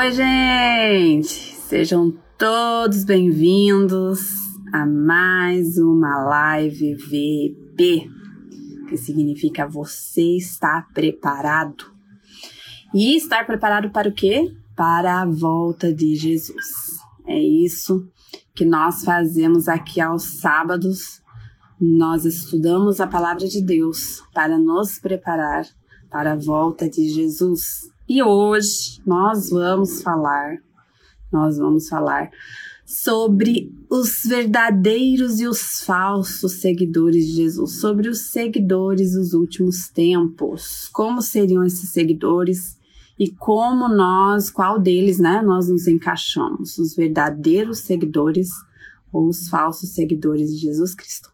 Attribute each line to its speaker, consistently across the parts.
Speaker 1: Oi, gente! Sejam todos bem-vindos a mais uma live VP, que significa você está preparado. E estar preparado para o quê? Para a volta de Jesus. É isso que nós fazemos aqui aos sábados. Nós estudamos a palavra de Deus para nos preparar para a volta de Jesus. E hoje nós vamos falar, nós vamos falar sobre os verdadeiros e os falsos seguidores de Jesus, sobre os seguidores dos últimos tempos, como seriam esses seguidores e como nós, qual deles, né, nós nos encaixamos, os verdadeiros seguidores ou os falsos seguidores de Jesus Cristo.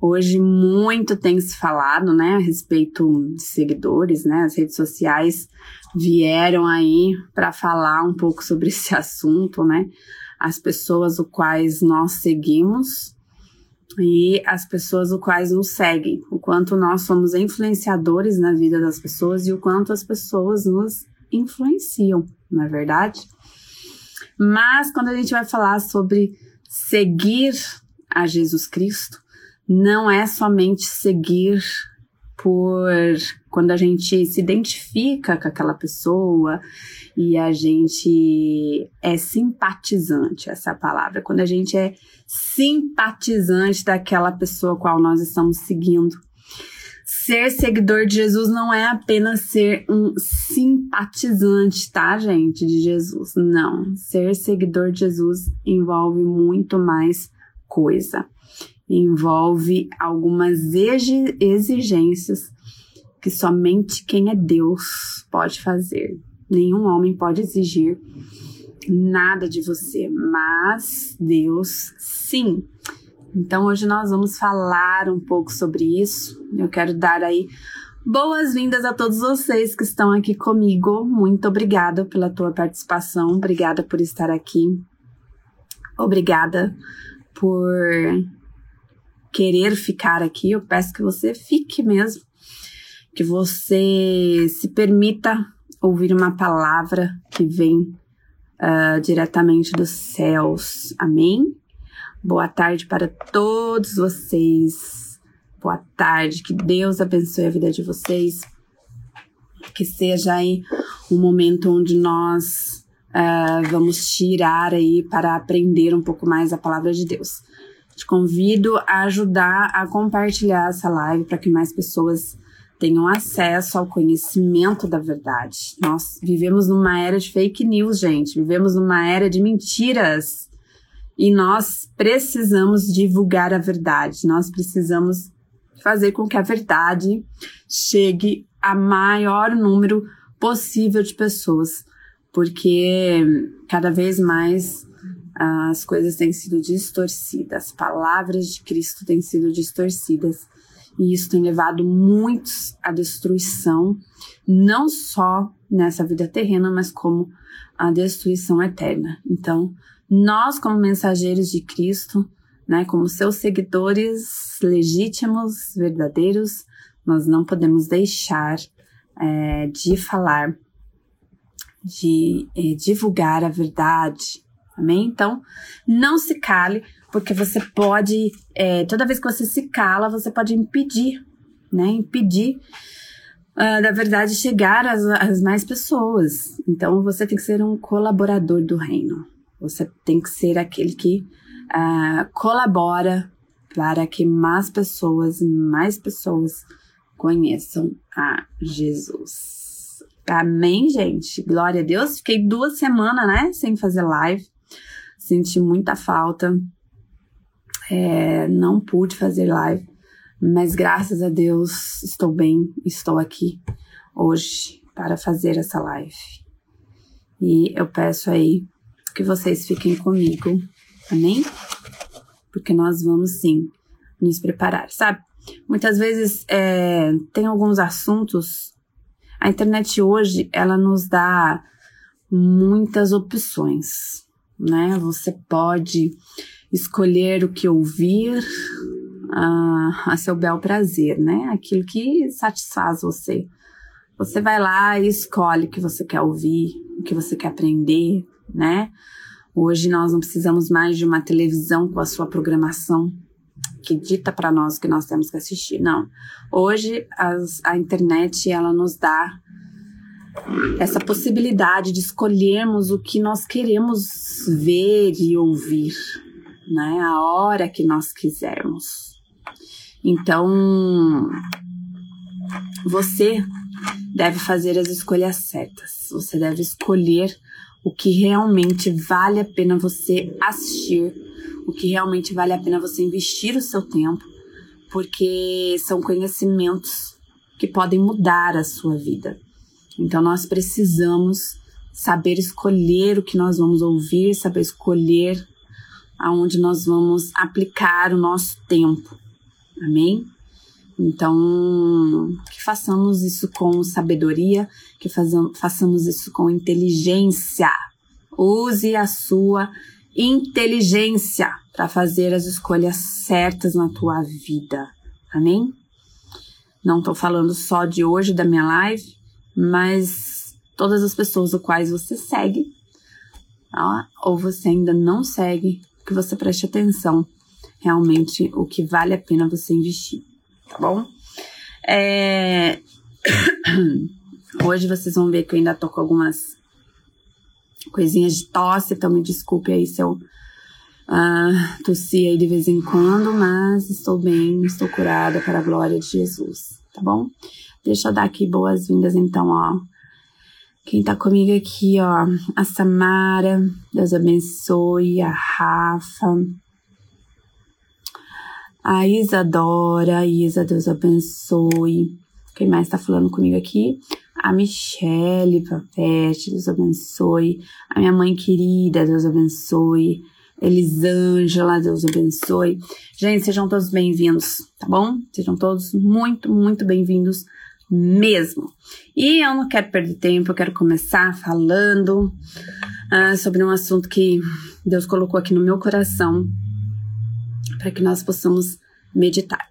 Speaker 1: Hoje muito tem se falado, né, a respeito de seguidores, né, as redes sociais vieram aí para falar um pouco sobre esse assunto, né, as pessoas o quais nós seguimos e as pessoas o quais nos seguem, o quanto nós somos influenciadores na vida das pessoas e o quanto as pessoas nos influenciam, não é verdade? Mas quando a gente vai falar sobre seguir a Jesus Cristo, não é somente seguir por quando a gente se identifica com aquela pessoa e a gente é simpatizante, essa é palavra, quando a gente é simpatizante daquela pessoa qual nós estamos seguindo. Ser seguidor de Jesus não é apenas ser um simpatizante, tá, gente, de Jesus. Não. Ser seguidor de Jesus envolve muito mais coisa envolve algumas exigências que somente quem é Deus pode fazer. Nenhum homem pode exigir nada de você, mas Deus sim. Então hoje nós vamos falar um pouco sobre isso. Eu quero dar aí boas-vindas a todos vocês que estão aqui comigo. Muito obrigada pela tua participação, obrigada por estar aqui. Obrigada por querer ficar aqui, eu peço que você fique mesmo, que você se permita ouvir uma palavra que vem uh, diretamente dos céus. Amém? Boa tarde para todos vocês. Boa tarde, que Deus abençoe a vida de vocês. Que seja aí um momento onde nós uh, vamos tirar aí para aprender um pouco mais a palavra de Deus. Te convido a ajudar a compartilhar essa live para que mais pessoas tenham acesso ao conhecimento da verdade. Nós vivemos numa era de fake news, gente. Vivemos numa era de mentiras. E nós precisamos divulgar a verdade. Nós precisamos fazer com que a verdade chegue a maior número possível de pessoas, porque cada vez mais as coisas têm sido distorcidas, as palavras de Cristo têm sido distorcidas. E isso tem levado muitos à destruição, não só nessa vida terrena, mas como a destruição eterna. Então, nós, como mensageiros de Cristo, né, como seus seguidores legítimos, verdadeiros, nós não podemos deixar é, de falar, de é, divulgar a verdade, Amém? Então, não se cale, porque você pode, é, toda vez que você se cala, você pode impedir, né? Impedir uh, da verdade chegar às, às mais pessoas. Então, você tem que ser um colaborador do reino. Você tem que ser aquele que uh, colabora para que mais pessoas, mais pessoas conheçam a Jesus. Amém, gente? Glória a Deus. Fiquei duas semanas, né, sem fazer live senti muita falta. É, não pude fazer live, mas graças a Deus estou bem, estou aqui hoje para fazer essa live. E eu peço aí que vocês fiquem comigo, amém? Porque nós vamos sim nos preparar, sabe? Muitas vezes é, tem alguns assuntos. A internet hoje ela nos dá muitas opções né? Você pode escolher o que ouvir a, a seu bel prazer, né? Aquilo que satisfaz você. Você vai lá e escolhe o que você quer ouvir, o que você quer aprender, né? Hoje nós não precisamos mais de uma televisão com a sua programação que dita para nós o que nós temos que assistir. Não. Hoje as, a internet ela nos dá essa possibilidade de escolhermos o que nós queremos ver e ouvir, né? A hora que nós quisermos. Então, você deve fazer as escolhas certas. Você deve escolher o que realmente vale a pena você assistir, o que realmente vale a pena você investir o seu tempo, porque são conhecimentos que podem mudar a sua vida. Então nós precisamos saber escolher o que nós vamos ouvir, saber escolher aonde nós vamos aplicar o nosso tempo. Amém? Então, que façamos isso com sabedoria, que façamos isso com inteligência. Use a sua inteligência para fazer as escolhas certas na tua vida. Amém? Não estou falando só de hoje da minha live, mas todas as pessoas o quais você segue, tá? ou você ainda não segue, que você preste atenção realmente o que vale a pena você investir tá bom? É... Hoje vocês vão ver que eu ainda tô com algumas coisinhas de tosse, então me desculpe aí se eu uh, tossi aí de vez em quando, mas estou bem, estou curada para a glória de Jesus, tá bom? Deixa eu dar aqui boas-vindas então, ó. Quem tá comigo aqui, ó, a Samara, Deus abençoe, a Rafa, a Isadora, Isa, Deus abençoe. Quem mais tá falando comigo aqui? A Michele Papete, Deus abençoe. A minha mãe querida, Deus abençoe. Elisângela, Deus abençoe. Gente, sejam todos bem-vindos, tá bom? Sejam todos muito, muito bem-vindos mesmo. E eu não quero perder tempo, eu quero começar falando uh, sobre um assunto que Deus colocou aqui no meu coração para que nós possamos meditar.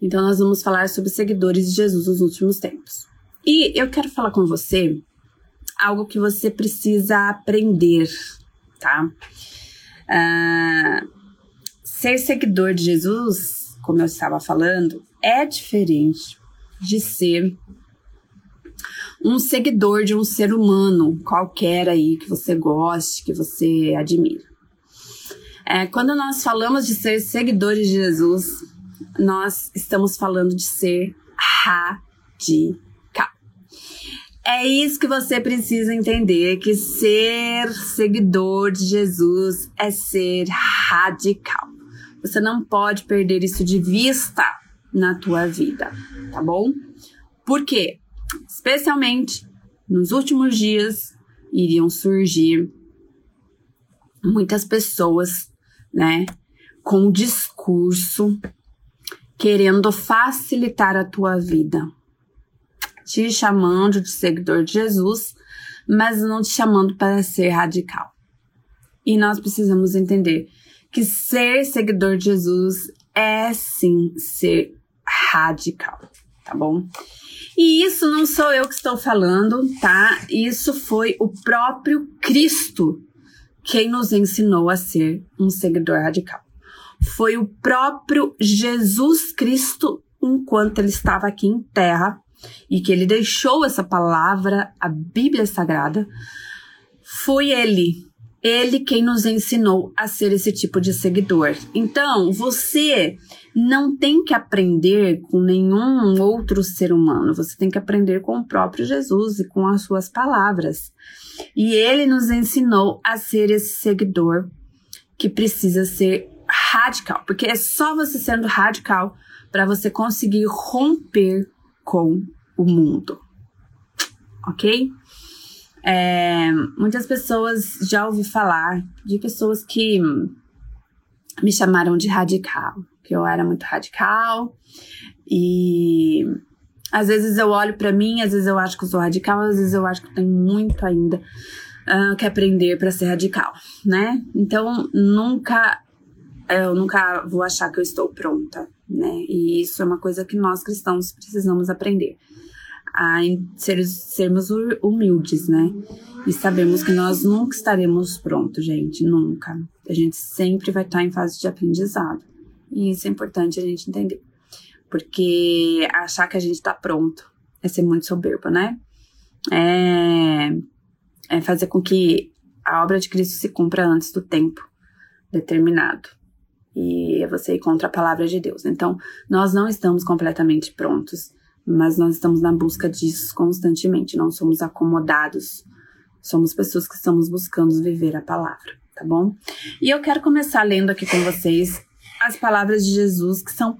Speaker 1: Então, nós vamos falar sobre seguidores de Jesus nos últimos tempos. E eu quero falar com você algo que você precisa aprender, tá? Uh, ser seguidor de Jesus, como eu estava falando, é diferente de ser um seguidor de um ser humano qualquer aí que você goste, que você admira. É, quando nós falamos de ser seguidores de Jesus, nós estamos falando de ser radical. É isso que você precisa entender, que ser seguidor de Jesus é ser radical. Você não pode perder isso de vista na tua vida, tá bom? Por quê? Especialmente nos últimos dias iriam surgir muitas pessoas né? Com discurso querendo facilitar a tua vida, te chamando de seguidor de Jesus, mas não te chamando para ser radical. E nós precisamos entender que ser seguidor de Jesus é sim ser radical, tá bom? E isso não sou eu que estou falando, tá? Isso foi o próprio Cristo quem nos ensinou a ser um seguidor radical. Foi o próprio Jesus Cristo enquanto ele estava aqui em terra e que ele deixou essa palavra, a Bíblia Sagrada. Foi ele, ele quem nos ensinou a ser esse tipo de seguidor. Então, você não tem que aprender com nenhum outro ser humano, você tem que aprender com o próprio Jesus e com as suas palavras. E ele nos ensinou a ser esse seguidor que precisa ser radical, porque é só você sendo radical para você conseguir romper com o mundo. Ok? É, muitas pessoas já ouvi falar de pessoas que me chamaram de radical, que eu era muito radical e às vezes eu olho para mim, às vezes eu acho que eu sou radical, às vezes eu acho que eu tenho muito ainda uh, que aprender para ser radical, né? Então nunca eu nunca vou achar que eu estou pronta, né? E isso é uma coisa que nós cristãos precisamos aprender. A ser, sermos humildes, né? E sabemos que nós nunca estaremos prontos, gente, nunca. A gente sempre vai estar em fase de aprendizado. E isso é importante a gente entender. Porque achar que a gente está pronto é ser muito soberbo, né? É, é fazer com que a obra de Cristo se cumpra antes do tempo determinado. E é você ir contra a palavra de Deus. Então, nós não estamos completamente prontos mas nós estamos na busca disso constantemente, não somos acomodados, somos pessoas que estamos buscando viver a palavra, tá bom? E eu quero começar lendo aqui com vocês as palavras de Jesus que são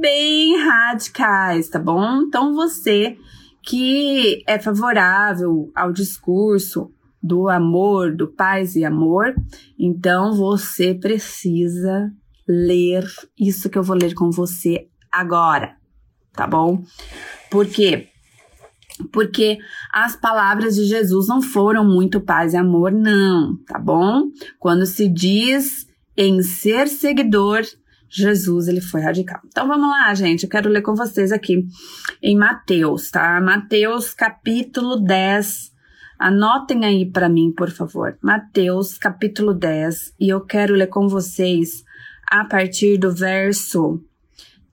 Speaker 1: bem radicais, tá bom? Então você que é favorável ao discurso do amor, do paz e amor, então você precisa ler isso que eu vou ler com você agora tá bom? Por quê? Porque as palavras de Jesus não foram muito paz e amor, não, tá bom? Quando se diz em ser seguidor, Jesus, ele foi radical. Então vamos lá, gente, eu quero ler com vocês aqui em Mateus, tá? Mateus capítulo 10. Anotem aí para mim, por favor. Mateus capítulo 10, e eu quero ler com vocês a partir do verso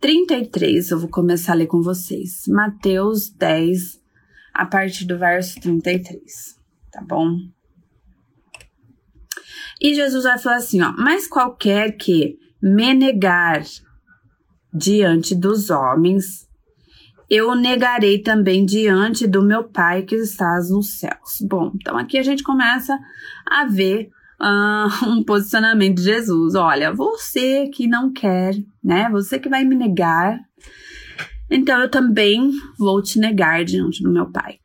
Speaker 1: 33, eu vou começar a ler com vocês. Mateus 10, a partir do verso 33, tá bom? E Jesus vai falar assim, ó, mas qualquer que me negar diante dos homens, eu negarei também diante do meu Pai que estás nos céus. Bom, então aqui a gente começa a ver uh, um posicionamento de Jesus. Olha, você que não quer, né? Você que vai me negar, então eu também vou te negar diante do meu Pai,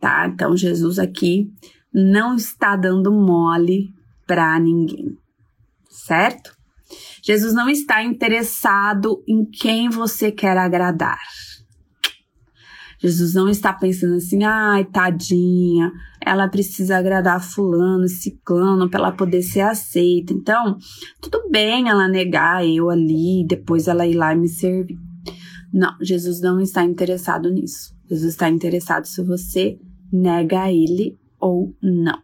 Speaker 1: tá? Então Jesus aqui não está dando mole para ninguém, certo? Jesus não está interessado em quem você quer agradar. Jesus não está pensando assim, ai, tadinha, ela precisa agradar fulano, ciclano, para ela poder ser aceita. Então, tudo bem ela negar eu ali, depois ela ir lá e me servir. Não, Jesus não está interessado nisso. Jesus está interessado se você nega ele ou não.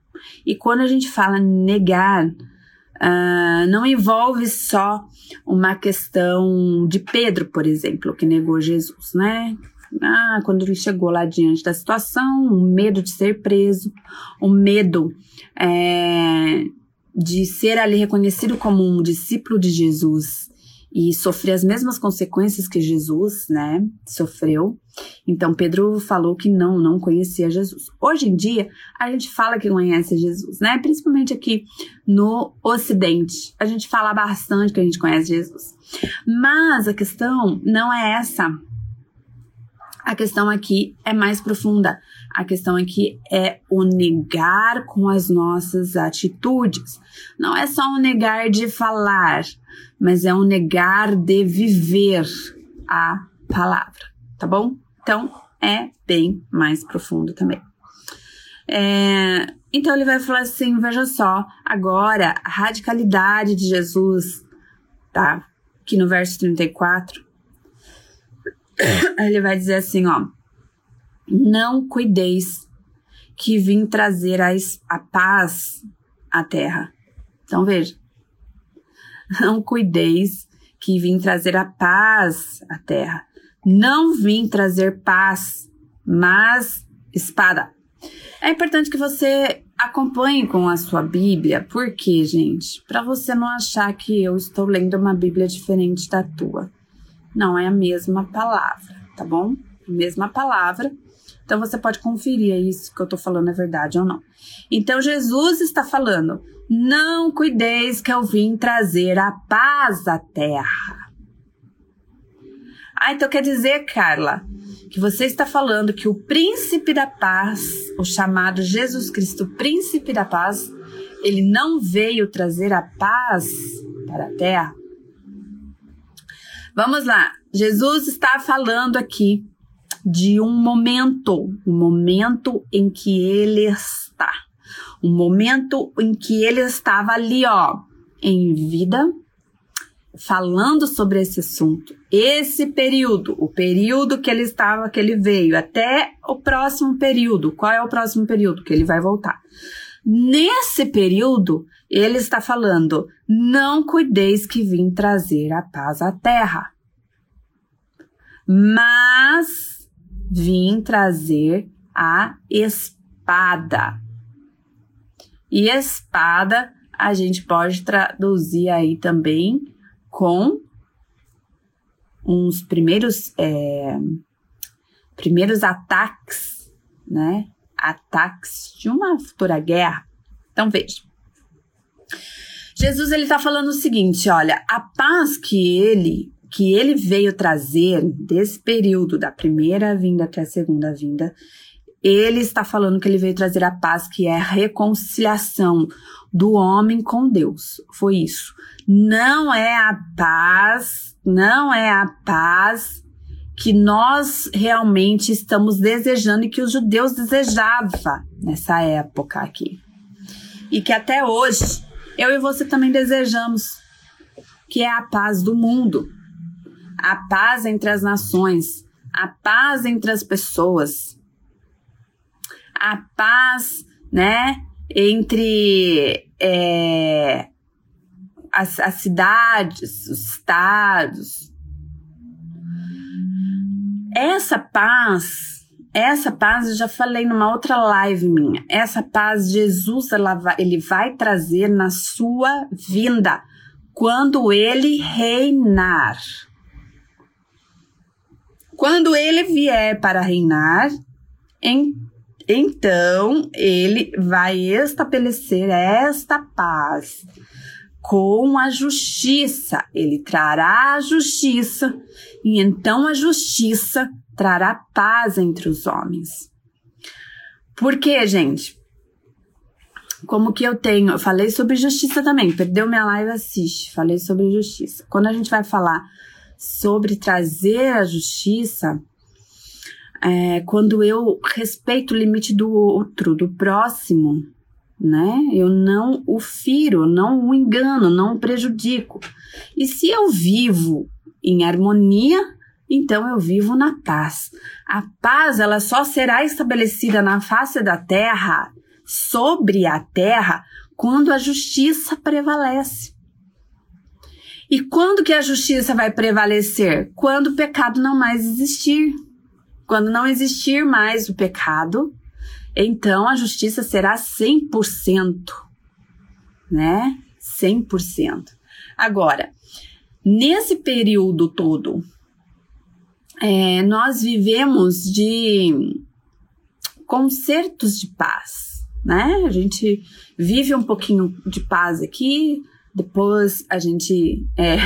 Speaker 1: E quando a gente fala negar, uh, não envolve só uma questão de Pedro, por exemplo, que negou Jesus, né? Ah, quando ele chegou lá diante da situação, o medo de ser preso, o medo é, de ser ali reconhecido como um discípulo de Jesus e sofrer as mesmas consequências que Jesus, né, sofreu. Então Pedro falou que não, não conhecia Jesus. Hoje em dia, a gente fala que conhece Jesus, né? Principalmente aqui no Ocidente. A gente fala bastante que a gente conhece Jesus. Mas a questão não é essa. A questão aqui é mais profunda. A questão aqui é o negar com as nossas atitudes. Não é só um negar de falar, mas é um negar de viver a palavra, tá bom? Então é bem mais profundo também. É, então ele vai falar assim: veja só, agora a radicalidade de Jesus, tá? Aqui no verso 34 ele vai dizer assim, ó. Não cuideis que vim trazer a, a paz à terra. Então veja. Não cuideis que vim trazer a paz à terra. Não vim trazer paz, mas espada. É importante que você acompanhe com a sua Bíblia, porque, gente, para você não achar que eu estou lendo uma Bíblia diferente da tua não é a mesma palavra, tá bom? Mesma palavra. Então você pode conferir aí se o que eu tô falando é verdade ou não. Então Jesus está falando: não cuideis que eu vim trazer a paz à terra. Ah, então quer dizer, Carla, que você está falando que o príncipe da paz, o chamado Jesus Cristo, príncipe da paz, ele não veio trazer a paz para a terra? Vamos lá. Jesus está falando aqui de um momento, um momento em que ele está, um momento em que ele estava ali, ó, em vida, falando sobre esse assunto, esse período, o período que ele estava, que ele veio, até o próximo período. Qual é o próximo período que ele vai voltar? Nesse período, ele está falando: não cuideis que vim trazer a paz à terra, mas vim trazer a espada. E espada a gente pode traduzir aí também com uns primeiros é, primeiros ataques, né? Ataques de uma futura guerra. Então veja. Jesus ele está falando o seguinte, olha, a paz que ele que ele veio trazer desse período da primeira vinda até a segunda vinda, ele está falando que ele veio trazer a paz que é a reconciliação do homem com Deus. Foi isso. Não é a paz, não é a paz que nós realmente estamos desejando e que os judeus desejavam nessa época aqui. E que até hoje eu e você também desejamos, que é a paz do mundo, a paz entre as nações, a paz entre as pessoas, a paz, né, entre é, as, as cidades, os estados. Essa paz, essa paz eu já falei numa outra live minha. Essa paz Jesus vai, ele vai trazer na sua vinda quando ele reinar. Quando ele vier para reinar, em então, ele vai estabelecer esta paz com a justiça. Ele trará a justiça e então a justiça trará paz entre os homens. Por quê, gente? Como que eu tenho, eu falei sobre justiça também, perdeu minha live, assiste, falei sobre justiça. Quando a gente vai falar sobre trazer a justiça, é, quando eu respeito o limite do outro, do próximo, né? Eu não o firo, não o engano, não o prejudico. E se eu vivo em harmonia, então eu vivo na paz. A paz, ela só será estabelecida na face da terra, sobre a terra, quando a justiça prevalece. E quando que a justiça vai prevalecer? Quando o pecado não mais existir. Quando não existir mais o pecado, então a justiça será 100%, né? 100%. Agora, nesse período todo, é, nós vivemos de concertos de paz, né? A gente vive um pouquinho de paz aqui, depois a gente é,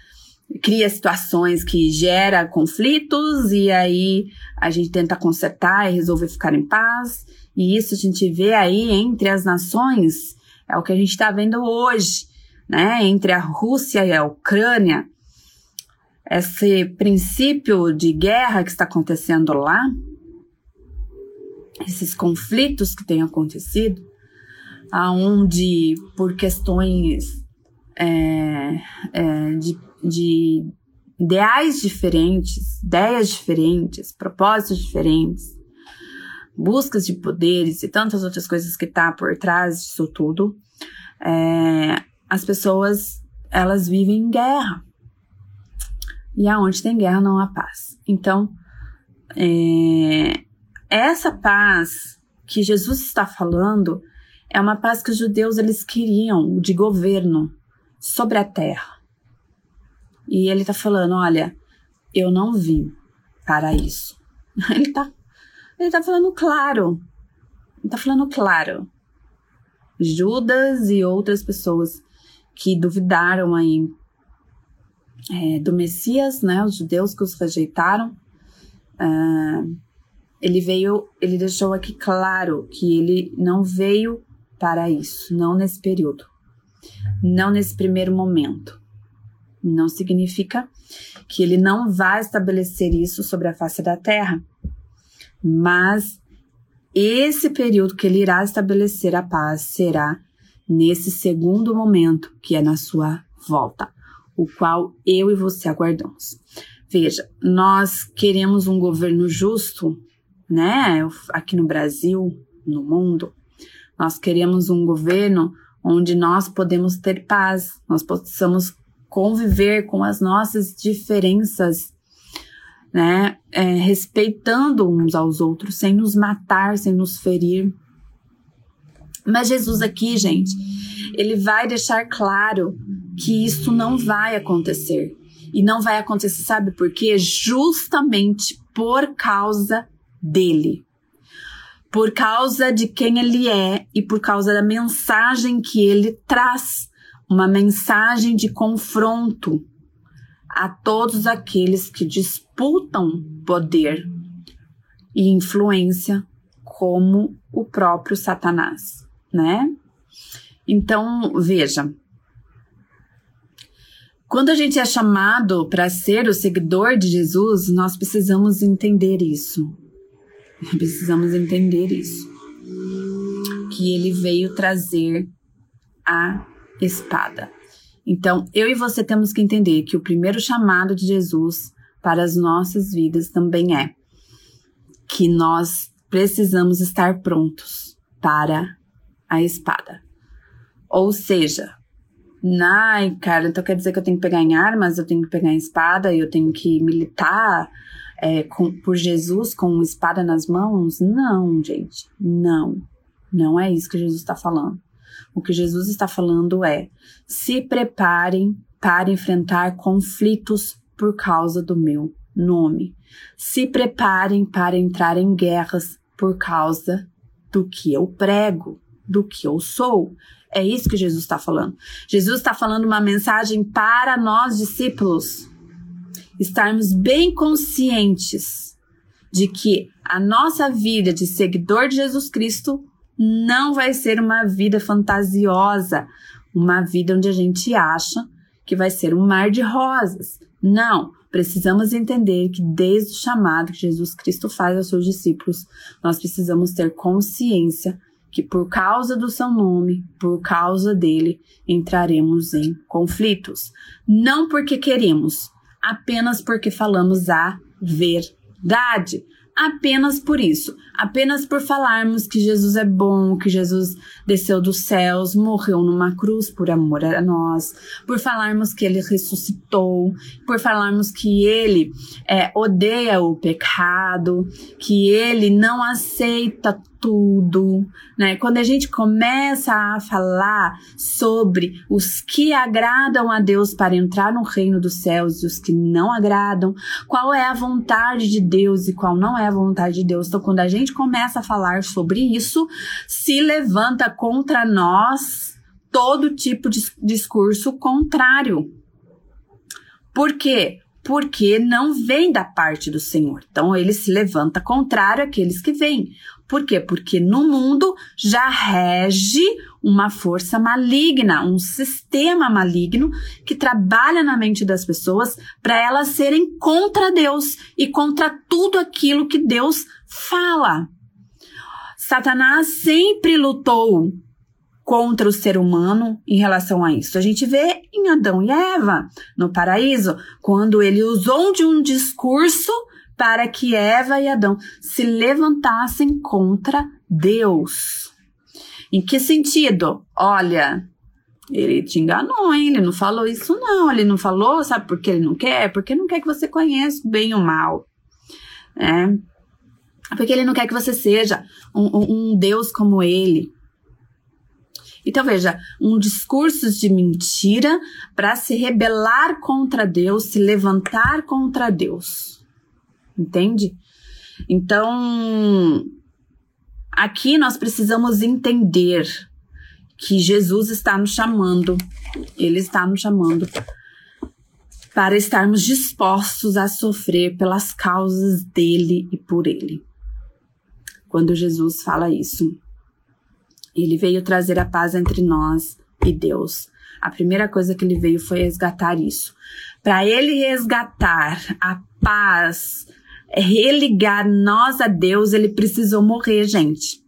Speaker 1: cria situações que gera conflitos e aí a gente tenta consertar e resolver ficar em paz. E isso a gente vê aí entre as nações, é o que a gente está vendo hoje, né? Entre a Rússia e a Ucrânia, esse princípio de guerra que está acontecendo lá, esses conflitos que têm acontecido, aonde por questões é, é, de de ideais diferentes, ideias diferentes, propósitos diferentes, buscas de poderes e tantas outras coisas que tá por trás disso tudo, é, as pessoas elas vivem em guerra. E aonde tem guerra não há paz. Então, é, essa paz que Jesus está falando é uma paz que os judeus eles queriam de governo sobre a terra. E ele tá falando: olha, eu não vim para isso. Ele tá, ele tá falando claro. Ele tá falando claro. Judas e outras pessoas que duvidaram aí é, do Messias, né? Os judeus que os rejeitaram. Uh, ele veio, ele deixou aqui claro que ele não veio para isso, não nesse período, não nesse primeiro momento. Não significa que ele não vai estabelecer isso sobre a face da terra, mas esse período que ele irá estabelecer a paz será nesse segundo momento, que é na sua volta. O qual eu e você aguardamos. Veja, nós queremos um governo justo, né? Aqui no Brasil, no mundo, nós queremos um governo onde nós podemos ter paz, nós possamos conviver com as nossas diferenças, né? É, respeitando uns aos outros, sem nos matar, sem nos ferir. Mas Jesus aqui, gente, ele vai deixar claro que isso não vai acontecer. E não vai acontecer, sabe por quê? Justamente por causa dele. Por causa de quem ele é e por causa da mensagem que ele traz. Uma mensagem de confronto a todos aqueles que disputam poder e influência, como o próprio Satanás, né? Então, veja, quando a gente é chamado para ser o seguidor de Jesus, nós precisamos entender isso. Precisamos entender isso. Que ele veio trazer a espada. Então, eu e você temos que entender que o primeiro chamado de Jesus para as nossas vidas também é que nós precisamos estar prontos para a espada. Ou seja, Ai, cara, então quer dizer que eu tenho que pegar em armas, eu tenho que pegar em espada, eu tenho que militar é, com, por Jesus com espada nas mãos? Não, gente, não. Não é isso que Jesus está falando. O que Jesus está falando é: se preparem para enfrentar conflitos por causa do meu nome. Se preparem para entrar em guerras por causa do que eu prego, do que eu sou. É isso que Jesus está falando. Jesus está falando uma mensagem para nós, discípulos, estarmos bem conscientes de que a nossa vida de seguidor de Jesus Cristo não vai ser uma vida fantasiosa, uma vida onde a gente acha que vai ser um mar de rosas. Não, precisamos entender que desde o chamado que Jesus Cristo faz aos seus discípulos, nós precisamos ter consciência que por causa do seu nome, por causa dele, entraremos em conflitos. Não porque queremos, apenas porque falamos a verdade apenas por isso, apenas por falarmos que Jesus é bom, que Jesus desceu dos céus, morreu numa cruz por amor a nós, por falarmos que ele ressuscitou, por falarmos que ele é, odeia o pecado, que ele não aceita tudo, né? Quando a gente começa a falar sobre os que agradam a Deus para entrar no reino dos céus e os que não agradam, qual é a vontade de Deus e qual não é a vontade de Deus. Então, quando a gente começa a falar sobre isso, se levanta contra nós todo tipo de discurso contrário. Por quê? Porque não vem da parte do Senhor. Então ele se levanta contrário àqueles que vêm. Por quê? Porque no mundo já rege uma força maligna, um sistema maligno que trabalha na mente das pessoas para elas serem contra Deus e contra tudo aquilo que Deus fala. Satanás sempre lutou contra o ser humano em relação a isso. A gente vê em Adão e Eva no paraíso, quando ele usou de um discurso para que Eva e Adão se levantassem contra Deus. Em que sentido? Olha, ele te enganou, hein? Ele não falou isso, não. Ele não falou, sabe por que ele não quer? Porque não quer que você conheça bem o mal. É. Porque ele não quer que você seja um, um Deus como ele. Então veja, um discurso de mentira para se rebelar contra Deus, se levantar contra Deus entende? Então, aqui nós precisamos entender que Jesus está nos chamando, ele está nos chamando para estarmos dispostos a sofrer pelas causas dele e por ele. Quando Jesus fala isso, ele veio trazer a paz entre nós e Deus. A primeira coisa que ele veio foi resgatar isso. Para ele resgatar a paz religar nós a Deus, ele precisou morrer, gente.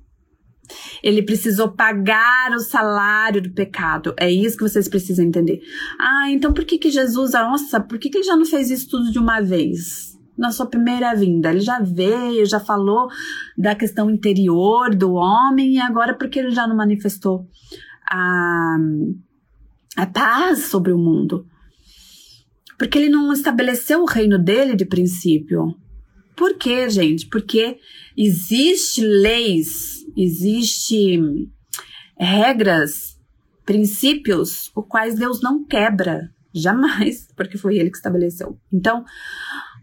Speaker 1: Ele precisou pagar o salário do pecado. É isso que vocês precisam entender. Ah, então por que que Jesus, nossa, por que que ele já não fez isso tudo de uma vez? Na sua primeira vinda, ele já veio, já falou da questão interior do homem e agora por que ele já não manifestou a, a paz sobre o mundo? Porque ele não estabeleceu o reino dele de princípio. Por quê, gente? Porque existe leis existe regras, princípios, os quais Deus não quebra, jamais, porque foi ele que estabeleceu. Então,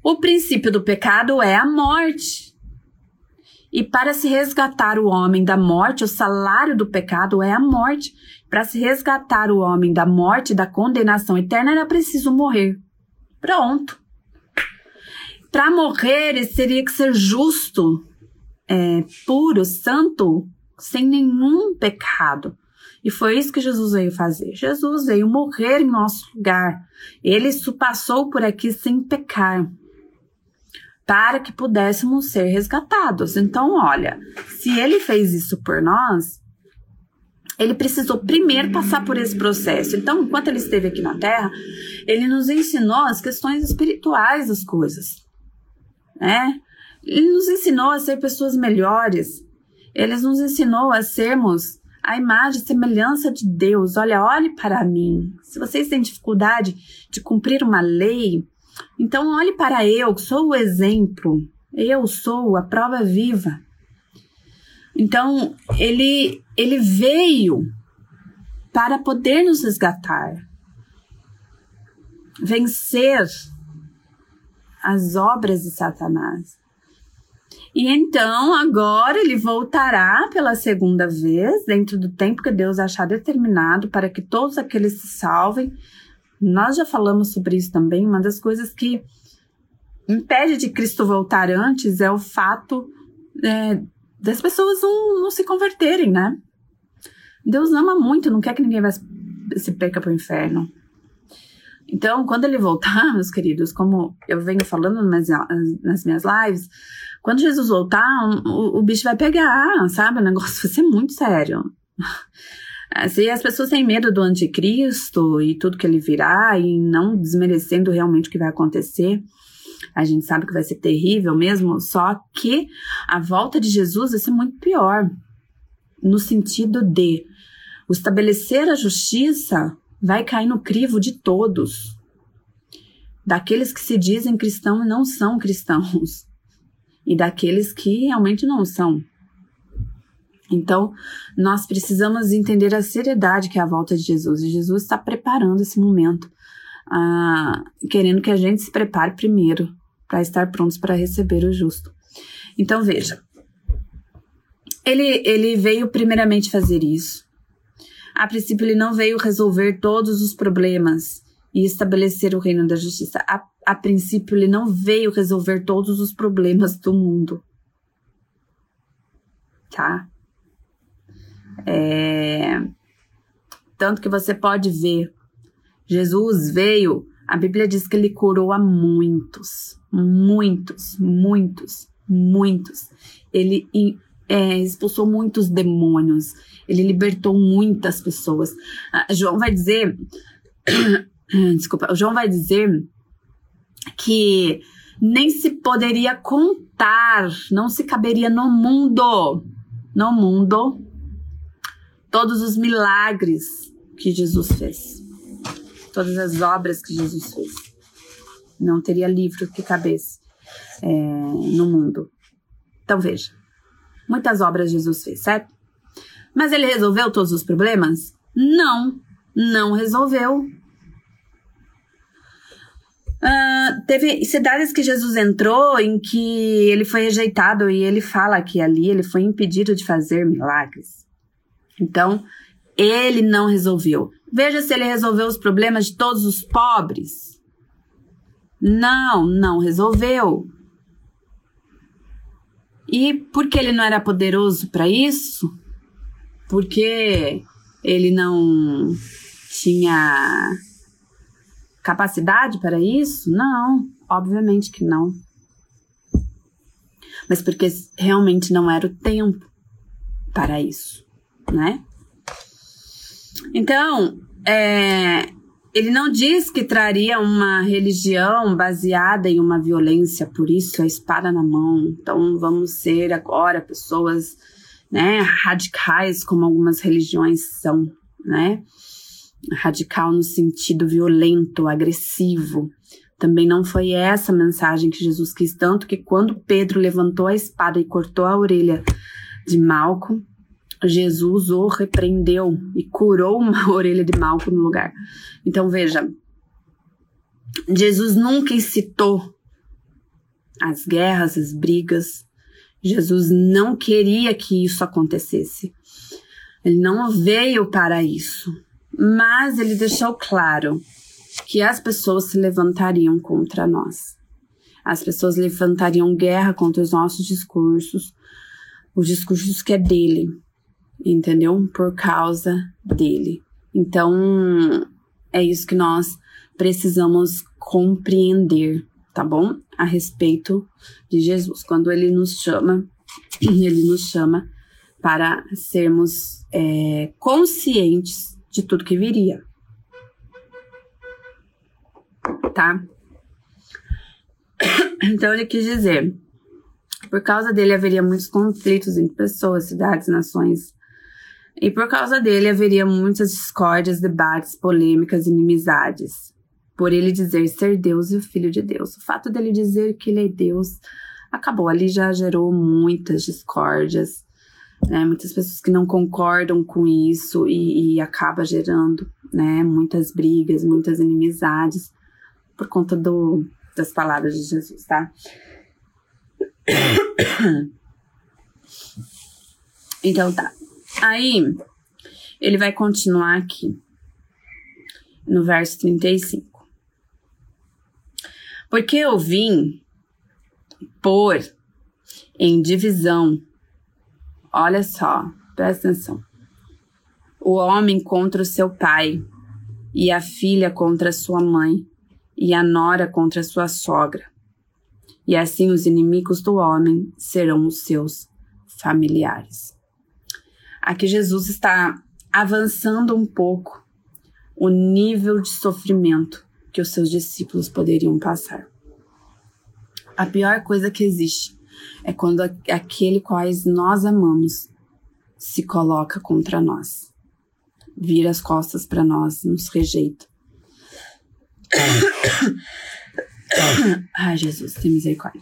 Speaker 1: o princípio do pecado é a morte. E para se resgatar o homem da morte, o salário do pecado é a morte. Para se resgatar o homem da morte, da condenação eterna, era preciso morrer. Pronto. Para morrer, teria que ser justo é, puro, santo, sem nenhum pecado. E foi isso que Jesus veio fazer. Jesus veio morrer em nosso lugar. Ele passou por aqui sem pecar, para que pudéssemos ser resgatados. Então, olha, se ele fez isso por nós, ele precisou primeiro passar por esse processo. Então, enquanto ele esteve aqui na Terra, ele nos ensinou as questões espirituais das coisas, né? Ele nos ensinou a ser pessoas melhores. Ele nos ensinou a sermos a imagem e semelhança de Deus. Olha, olhe para mim. Se vocês têm dificuldade de cumprir uma lei, então olhe para eu, que sou o exemplo. Eu sou a prova viva. Então, ele, ele veio para poder nos resgatar, vencer as obras de Satanás. E então, agora ele voltará pela segunda vez, dentro do tempo que Deus achar determinado, para que todos aqueles se salvem. Nós já falamos sobre isso também. Uma das coisas que impede de Cristo voltar antes é o fato é, das pessoas não, não se converterem, né? Deus ama muito, não quer que ninguém vai se perca para o inferno. Então, quando ele voltar, meus queridos, como eu venho falando nas, nas minhas lives, quando Jesus voltar, o, o bicho vai pegar, sabe? O negócio vai ser muito sério. Se as pessoas têm medo do anticristo e tudo que ele virá, e não desmerecendo realmente o que vai acontecer, a gente sabe que vai ser terrível mesmo, só que a volta de Jesus vai ser muito pior. No sentido de o estabelecer a justiça vai cair no crivo de todos. Daqueles que se dizem cristãos e não são cristãos. E daqueles que realmente não são. Então, nós precisamos entender a seriedade que é a volta de Jesus. E Jesus está preparando esse momento, ah, querendo que a gente se prepare primeiro para estar prontos para receber o justo. Então, veja. Ele, ele veio primeiramente fazer isso a princípio, ele não veio resolver todos os problemas e estabelecer o reino da justiça. A, a princípio, ele não veio resolver todos os problemas do mundo. Tá? É... Tanto que você pode ver, Jesus veio, a Bíblia diz que ele curou a muitos, muitos, muitos, muitos. Ele é, expulsou muitos demônios, ele libertou muitas pessoas. Ah, João vai dizer, desculpa, João vai dizer que nem se poderia contar, não se caberia no mundo, no mundo, todos os milagres que Jesus fez, todas as obras que Jesus fez. Não teria livro que cabesse é, no mundo. Então veja, Muitas obras Jesus fez, certo? Mas ele resolveu todos os problemas? Não, não resolveu. Uh, teve cidades que Jesus entrou em que ele foi rejeitado e ele fala que ali ele foi impedido de fazer milagres. Então, ele não resolveu. Veja se ele resolveu os problemas de todos os pobres. Não, não resolveu. E por que ele não era poderoso para isso? Porque ele não tinha capacidade para isso? Não, obviamente que não. Mas porque realmente não era o tempo. para isso, né? Então, é, ele não diz que traria uma religião baseada em uma violência, por isso a espada na mão. Então vamos ser agora pessoas né, radicais, como algumas religiões são, né? Radical no sentido violento, agressivo. Também não foi essa a mensagem que Jesus quis, tanto que quando Pedro levantou a espada e cortou a orelha de Malco, Jesus o repreendeu e curou uma orelha de Malco no lugar. Então veja, Jesus nunca incitou as guerras, as brigas. Jesus não queria que isso acontecesse. Ele não veio para isso. Mas ele deixou claro que as pessoas se levantariam contra nós. As pessoas levantariam guerra contra os nossos discursos, os discursos que é dele, entendeu? Por causa dele. Então, é isso que nós precisamos compreender, tá bom? A respeito de Jesus. Quando ele nos chama, ele nos chama para sermos é, conscientes de tudo que viria. Tá? Então ele quis dizer, por causa dele haveria muitos conflitos entre pessoas, cidades, nações, e por causa dele haveria muitas discórdias, debates, polêmicas, inimizades. Por ele dizer ser Deus e o Filho de Deus. O fato dele dizer que ele é Deus acabou ali, já gerou muitas discórdias, né? Muitas pessoas que não concordam com isso e, e acaba gerando, né? Muitas brigas, muitas inimizades por conta do, das palavras de Jesus, tá? Então tá. Aí, ele vai continuar aqui, no verso 35. Porque eu vim pôr em divisão, olha só, presta atenção, o homem contra o seu pai, e a filha contra a sua mãe, e a nora contra a sua sogra. E assim os inimigos do homem serão os seus familiares. Aqui Jesus está avançando um pouco o nível de sofrimento que os seus discípulos poderiam passar. A pior coisa que existe é quando aquele quais nós amamos se coloca contra nós, vira as costas para nós, nos rejeita. Ai, Jesus, tem misericórdia.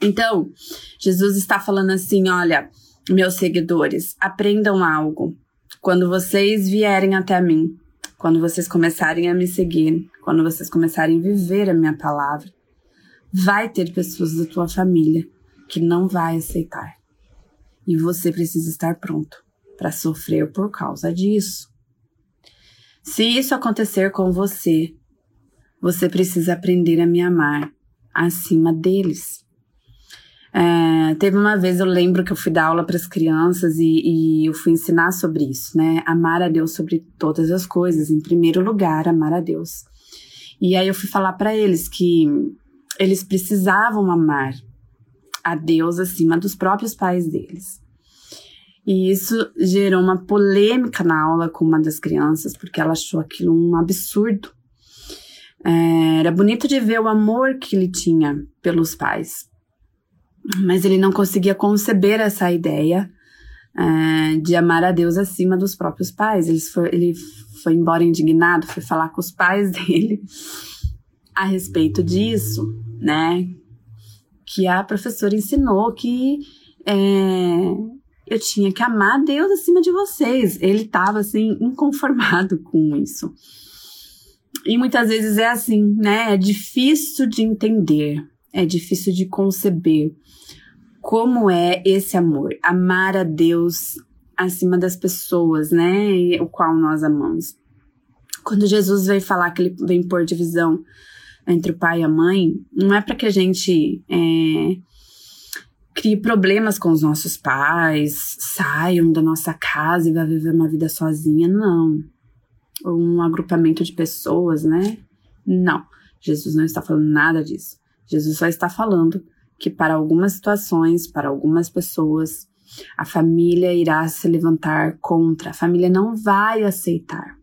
Speaker 1: Então, Jesus está falando assim: olha, meus seguidores, aprendam algo. Quando vocês vierem até mim, quando vocês começarem a me seguir, quando vocês começarem a viver a minha palavra, vai ter pessoas da tua família que não vai aceitar. E você precisa estar pronto para sofrer por causa disso. Se isso acontecer com você, você precisa aprender a me amar acima deles. É, teve uma vez, eu lembro que eu fui dar aula para as crianças e, e, eu fui ensinar sobre isso, né? Amar a Deus sobre todas as coisas. Em primeiro lugar, amar a Deus. E aí eu fui falar para eles que eles precisavam amar a Deus acima dos próprios pais deles. E isso gerou uma polêmica na aula com uma das crianças, porque ela achou aquilo um absurdo. É, era bonito de ver o amor que ele tinha pelos pais, mas ele não conseguia conceber essa ideia uh, de amar a Deus acima dos próprios pais. Ele foi, ele foi embora indignado, foi falar com os pais dele a respeito disso, né? Que a professora ensinou que é, eu tinha que amar Deus acima de vocês. Ele estava assim inconformado com isso. E muitas vezes é assim, né? É difícil de entender, é difícil de conceber como é esse amor, amar a Deus acima das pessoas, né? O qual nós amamos. Quando Jesus veio falar que ele vem pôr divisão entre o pai e a mãe, não é para que a gente é, crie problemas com os nossos pais, saiam da nossa casa e vá viver uma vida sozinha, não. Ou um agrupamento de pessoas, né? Não. Jesus não está falando nada disso. Jesus só está falando que para algumas situações, para algumas pessoas, a família irá se levantar contra, a família não vai aceitar.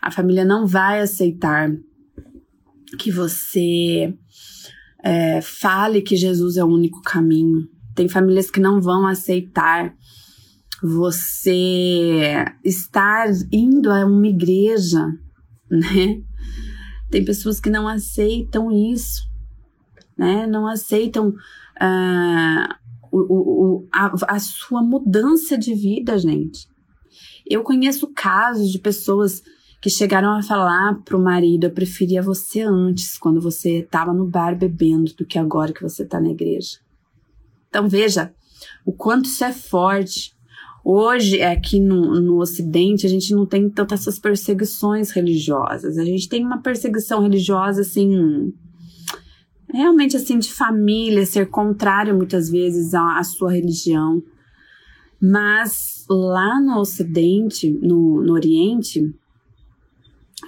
Speaker 1: A família não vai aceitar que você é, fale que Jesus é o único caminho. Tem famílias que não vão aceitar você estar indo a uma igreja, né? Tem pessoas que não aceitam isso, né? Não aceitam uh, o, o, a, a sua mudança de vida, gente. Eu conheço casos de pessoas que chegaram a falar pro marido: eu preferia você antes, quando você estava no bar bebendo, do que agora que você está na igreja. Então veja o quanto isso é forte. Hoje, aqui no, no Ocidente, a gente não tem tantas essas perseguições religiosas. A gente tem uma perseguição religiosa, assim, realmente, assim, de família, ser contrário muitas vezes à, à sua religião. Mas lá no Ocidente, no, no Oriente,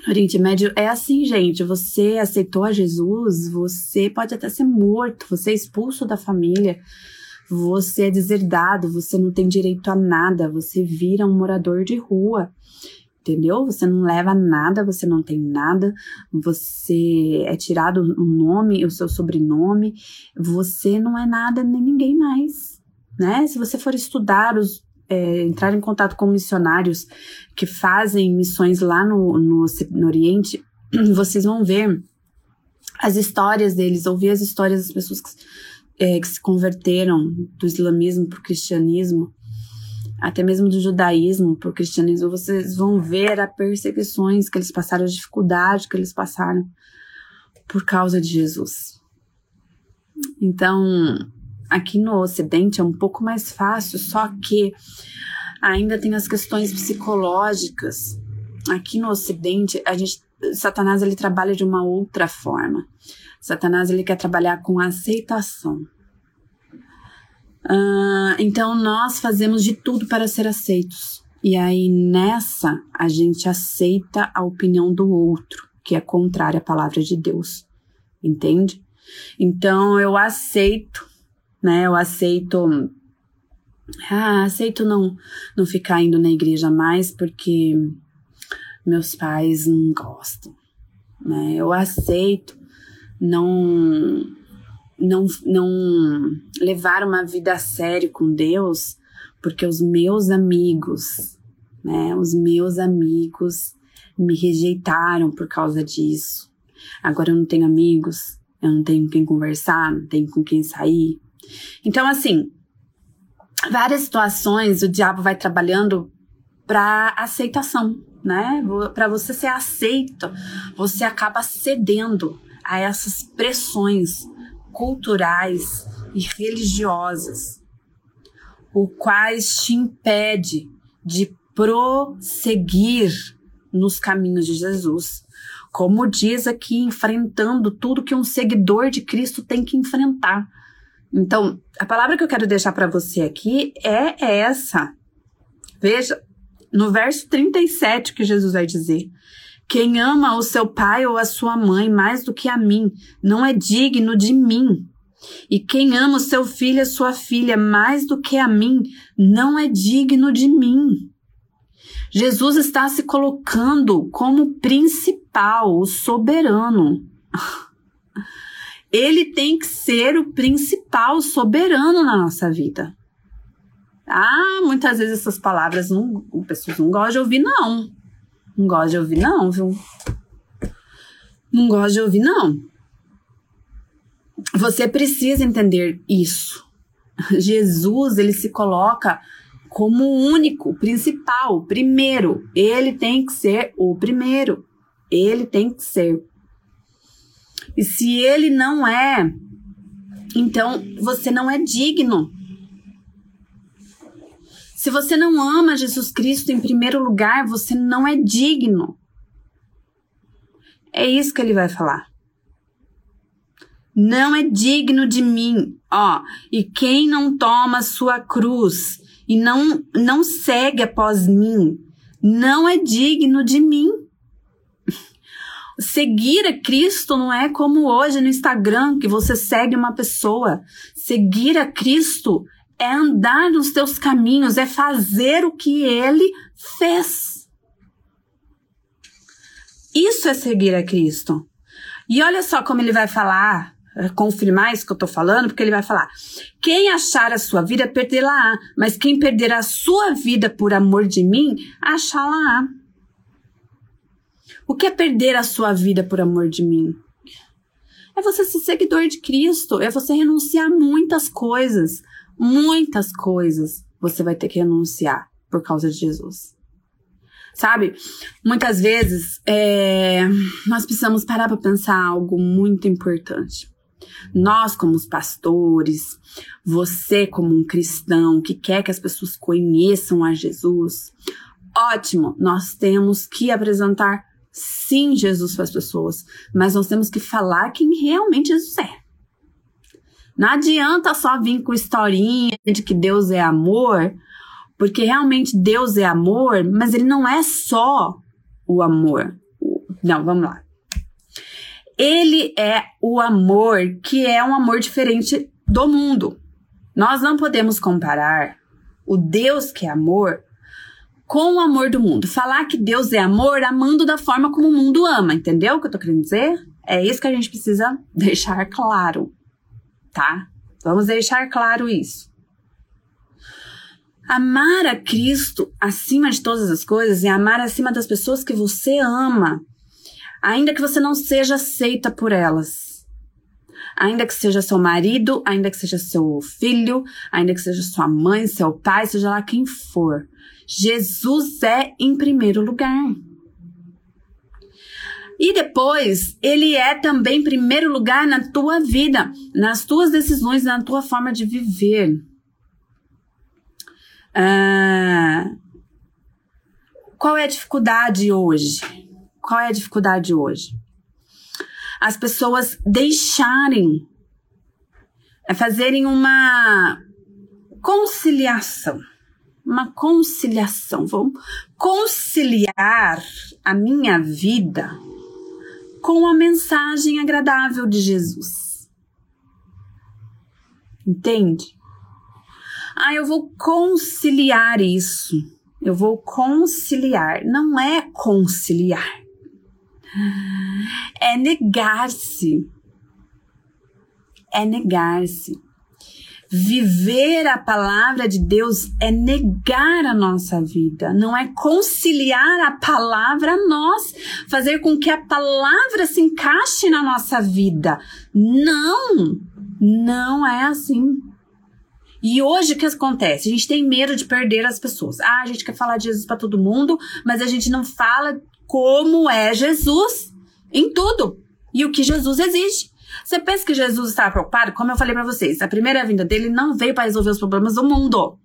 Speaker 1: Oriente Médio é assim, gente. Você aceitou a Jesus, você pode até ser morto, você é expulso da família, você é deserdado, você não tem direito a nada, você vira um morador de rua. Entendeu? Você não leva nada, você não tem nada, você é tirado o nome, o seu sobrenome, você não é nada nem ninguém mais, né? Se você for estudar os, é, entrar em contato com missionários que fazem missões lá no, no, no Oriente, vocês vão ver as histórias deles, ouvir as histórias das pessoas que, é, que se converteram do islamismo para o cristianismo, até mesmo do judaísmo para o cristianismo, vocês vão ver as perseguições que eles passaram, a dificuldade que eles passaram por causa de Jesus. Então, Aqui no Ocidente é um pouco mais fácil, só que ainda tem as questões psicológicas. Aqui no Ocidente, a gente, Satanás ele trabalha de uma outra forma. Satanás ele quer trabalhar com aceitação. Uh, então nós fazemos de tudo para ser aceitos. E aí nessa a gente aceita a opinião do outro, que é contrária à palavra de Deus. Entende? Então eu aceito né? Eu aceito ah, aceito não não ficar indo na igreja mais porque meus pais não gostam, né? Eu aceito não não não levar uma vida a sério com Deus porque os meus amigos, né? Os meus amigos me rejeitaram por causa disso. Agora eu não tenho amigos, eu não tenho quem conversar, não tenho com quem sair, então, assim, várias situações o diabo vai trabalhando para aceitação, né? Para você ser aceito, você acaba cedendo a essas pressões culturais e religiosas, o quais te impede de prosseguir nos caminhos de Jesus. Como diz aqui, enfrentando tudo que um seguidor de Cristo tem que enfrentar. Então, a palavra que eu quero deixar para você aqui é essa. Veja, no verso 37 que Jesus vai dizer: Quem ama o seu pai ou a sua mãe mais do que a mim, não é digno de mim. E quem ama o seu filho e a sua filha mais do que a mim, não é digno de mim. Jesus está se colocando como principal, o soberano. ele tem que ser o principal soberano na nossa vida. Ah, muitas vezes essas palavras não, as pessoas não gostam de ouvir, não. Não gostam de ouvir, não, viu? Não gostam de ouvir, não. Você precisa entender isso. Jesus, ele se coloca como o único, principal, primeiro. Ele tem que ser o primeiro. Ele tem que ser e se ele não é, então você não é digno. Se você não ama Jesus Cristo em primeiro lugar, você não é digno. É isso que ele vai falar. Não é digno de mim, ó. E quem não toma sua cruz e não não segue após mim, não é digno de mim seguir a Cristo não é como hoje no Instagram, que você segue uma pessoa. Seguir a Cristo é andar nos teus caminhos, é fazer o que ele fez. Isso é seguir a Cristo. E olha só como ele vai falar, eh, confirmar isso que eu tô falando, porque ele vai falar: quem achar a sua vida, perdê-la-á, mas quem perder a sua vida por amor de mim, achá-la-á. O que é perder a sua vida por amor de mim? É você ser seguidor de Cristo, é você renunciar a muitas coisas, muitas coisas você vai ter que renunciar por causa de Jesus. Sabe? Muitas vezes é, nós precisamos parar para pensar algo muito importante. Nós, como os pastores, você, como um cristão que quer que as pessoas conheçam a Jesus, ótimo, nós temos que apresentar sim Jesus para as pessoas, mas nós temos que falar quem realmente Jesus é. Não adianta só vir com historinha de que Deus é amor, porque realmente Deus é amor, mas ele não é só o amor. Não, vamos lá. Ele é o amor que é um amor diferente do mundo. Nós não podemos comparar o Deus que é amor com o amor do mundo. Falar que Deus é amor amando da forma como o mundo ama, entendeu o que eu tô querendo dizer? É isso que a gente precisa deixar claro, tá? Vamos deixar claro isso. Amar a Cristo acima de todas as coisas é amar acima das pessoas que você ama ainda que você não seja aceita por elas. Ainda que seja seu marido, ainda que seja seu filho, ainda que seja sua mãe, seu pai, seja lá quem for. Jesus é em primeiro lugar. E depois, ele é também primeiro lugar na tua vida, nas tuas decisões, na tua forma de viver. Ah, qual é a dificuldade hoje? Qual é a dificuldade hoje? As pessoas deixarem, é fazerem uma conciliação. Uma conciliação. Vamos conciliar a minha vida com a mensagem agradável de Jesus. Entende? Ah, eu vou conciliar isso. Eu vou conciliar. Não é conciliar é negar-se. É negar-se. Viver a palavra de Deus é negar a nossa vida, não é conciliar a palavra a nós, fazer com que a palavra se encaixe na nossa vida. Não, não é assim. E hoje o que acontece? A gente tem medo de perder as pessoas. Ah, a gente quer falar de Jesus para todo mundo, mas a gente não fala como é Jesus em tudo e o que Jesus exige. Você pensa que Jesus estava preocupado? Como eu falei para vocês, a primeira vinda dele não veio para resolver os problemas do mundo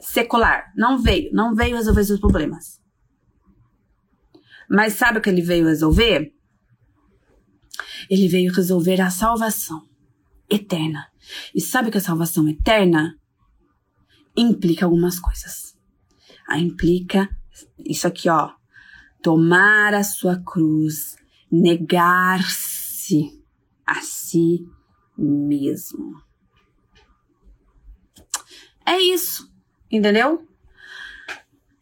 Speaker 1: secular. Não veio, não veio resolver os problemas. Mas sabe o que ele veio resolver? Ele veio resolver a salvação eterna. E sabe que a salvação eterna implica algumas coisas. A implica isso aqui, ó. Tomar a sua cruz, negar-se a si mesmo. É isso, entendeu?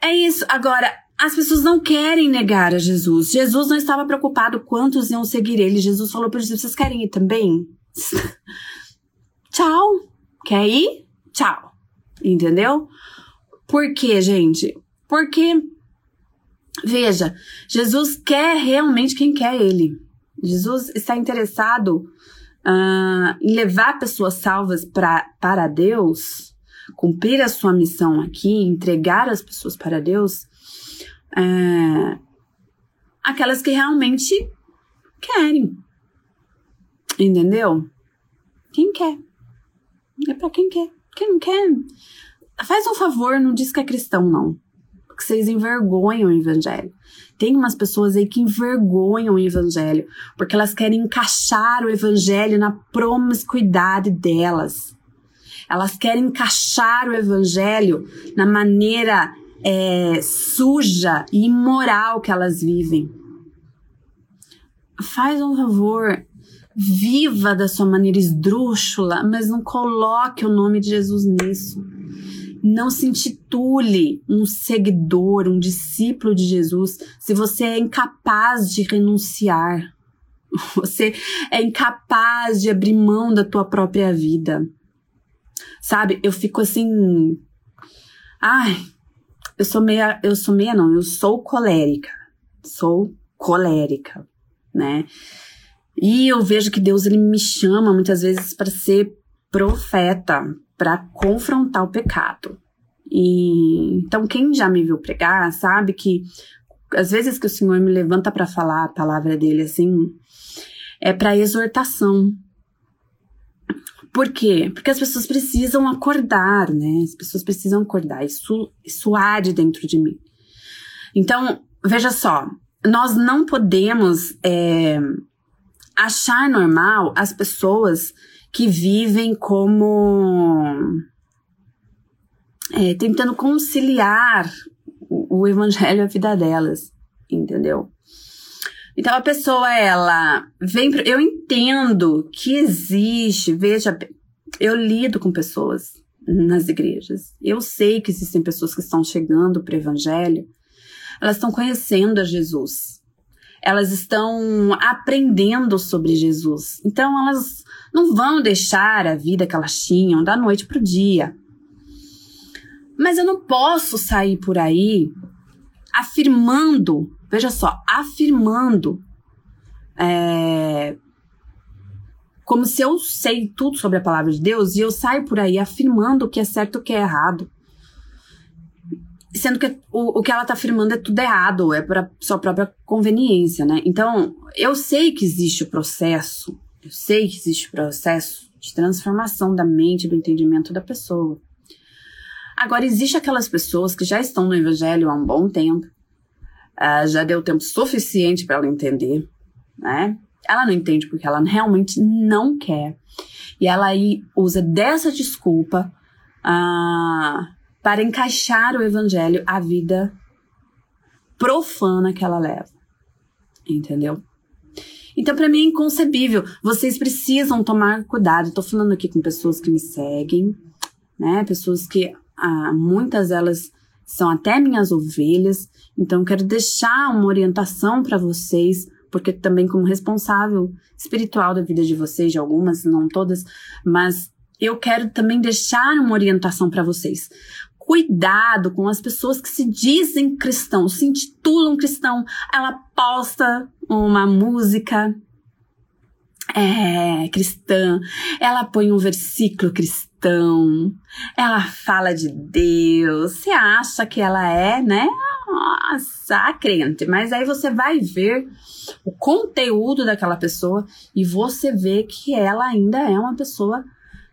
Speaker 1: É isso. Agora, as pessoas não querem negar a Jesus. Jesus não estava preocupado quantos iam seguir ele. Jesus falou para eles: vocês querem ir também? Tchau. Quer ir? Tchau. Entendeu? Por quê, gente? Porque, veja, Jesus quer realmente quem quer ele. Jesus está interessado uh, em levar pessoas salvas pra, para Deus, cumprir a sua missão aqui, entregar as pessoas para Deus, uh, aquelas que realmente querem. Entendeu? Quem quer. É para quem quer. Quem não quer, faz um favor, não diz que é cristão, não que vocês envergonham o evangelho. Tem umas pessoas aí que envergonham o evangelho, porque elas querem encaixar o evangelho na promiscuidade delas. Elas querem encaixar o evangelho na maneira é, suja e imoral que elas vivem. Faz um favor, Viva da sua maneira esdrúxula, mas não coloque o nome de Jesus nisso. Não se intitule um seguidor, um discípulo de Jesus, se você é incapaz de renunciar. Você é incapaz de abrir mão da tua própria vida. Sabe? Eu fico assim. Ai, eu sou meia. Eu sou meia, não, eu sou colérica. Sou colérica, né? E eu vejo que Deus ele me chama muitas vezes para ser profeta, para confrontar o pecado. E então quem já me viu pregar sabe que às vezes que o Senhor me levanta para falar a palavra dele assim, é para exortação. Por quê? Porque as pessoas precisam acordar, né? As pessoas precisam acordar. Isso, isso arde dentro de mim. Então, veja só, nós não podemos é, achar normal as pessoas que vivem como é, tentando conciliar o, o evangelho e a vida delas, entendeu? Então a pessoa ela vem, eu entendo que existe, veja, eu lido com pessoas nas igrejas. Eu sei que existem pessoas que estão chegando para o evangelho, elas estão conhecendo a Jesus. Elas estão aprendendo sobre Jesus. Então elas não vão deixar a vida que elas tinham da noite para o dia. Mas eu não posso sair por aí afirmando, veja só, afirmando, é, como se eu sei tudo sobre a palavra de Deus e eu saio por aí afirmando o que é certo e o que é errado. Sendo que o, o que ela está afirmando é tudo errado, é para sua própria conveniência, né? Então, eu sei que existe o processo, eu sei que existe o processo de transformação da mente, do entendimento da pessoa. Agora, existe aquelas pessoas que já estão no evangelho há um bom tempo, uh, já deu tempo suficiente para ela entender, né? Ela não entende porque ela realmente não quer. E ela aí usa dessa desculpa uh, para encaixar o evangelho à vida profana que ela leva. Entendeu? Então, para mim é inconcebível. Vocês precisam tomar cuidado. Estou falando aqui com pessoas que me seguem, né? Pessoas que ah, muitas delas são até minhas ovelhas, então quero deixar uma orientação para vocês, porque também como responsável espiritual da vida de vocês, de algumas, não todas, mas eu quero também deixar uma orientação para vocês. Cuidado com as pessoas que se dizem cristão, se intitulam cristão. Ela posta uma música é, cristã, ela põe um versículo cristão, ela fala de Deus, você acha que ela é, né? Nossa, crente, mas aí você vai ver o conteúdo daquela pessoa e você vê que ela ainda é uma pessoa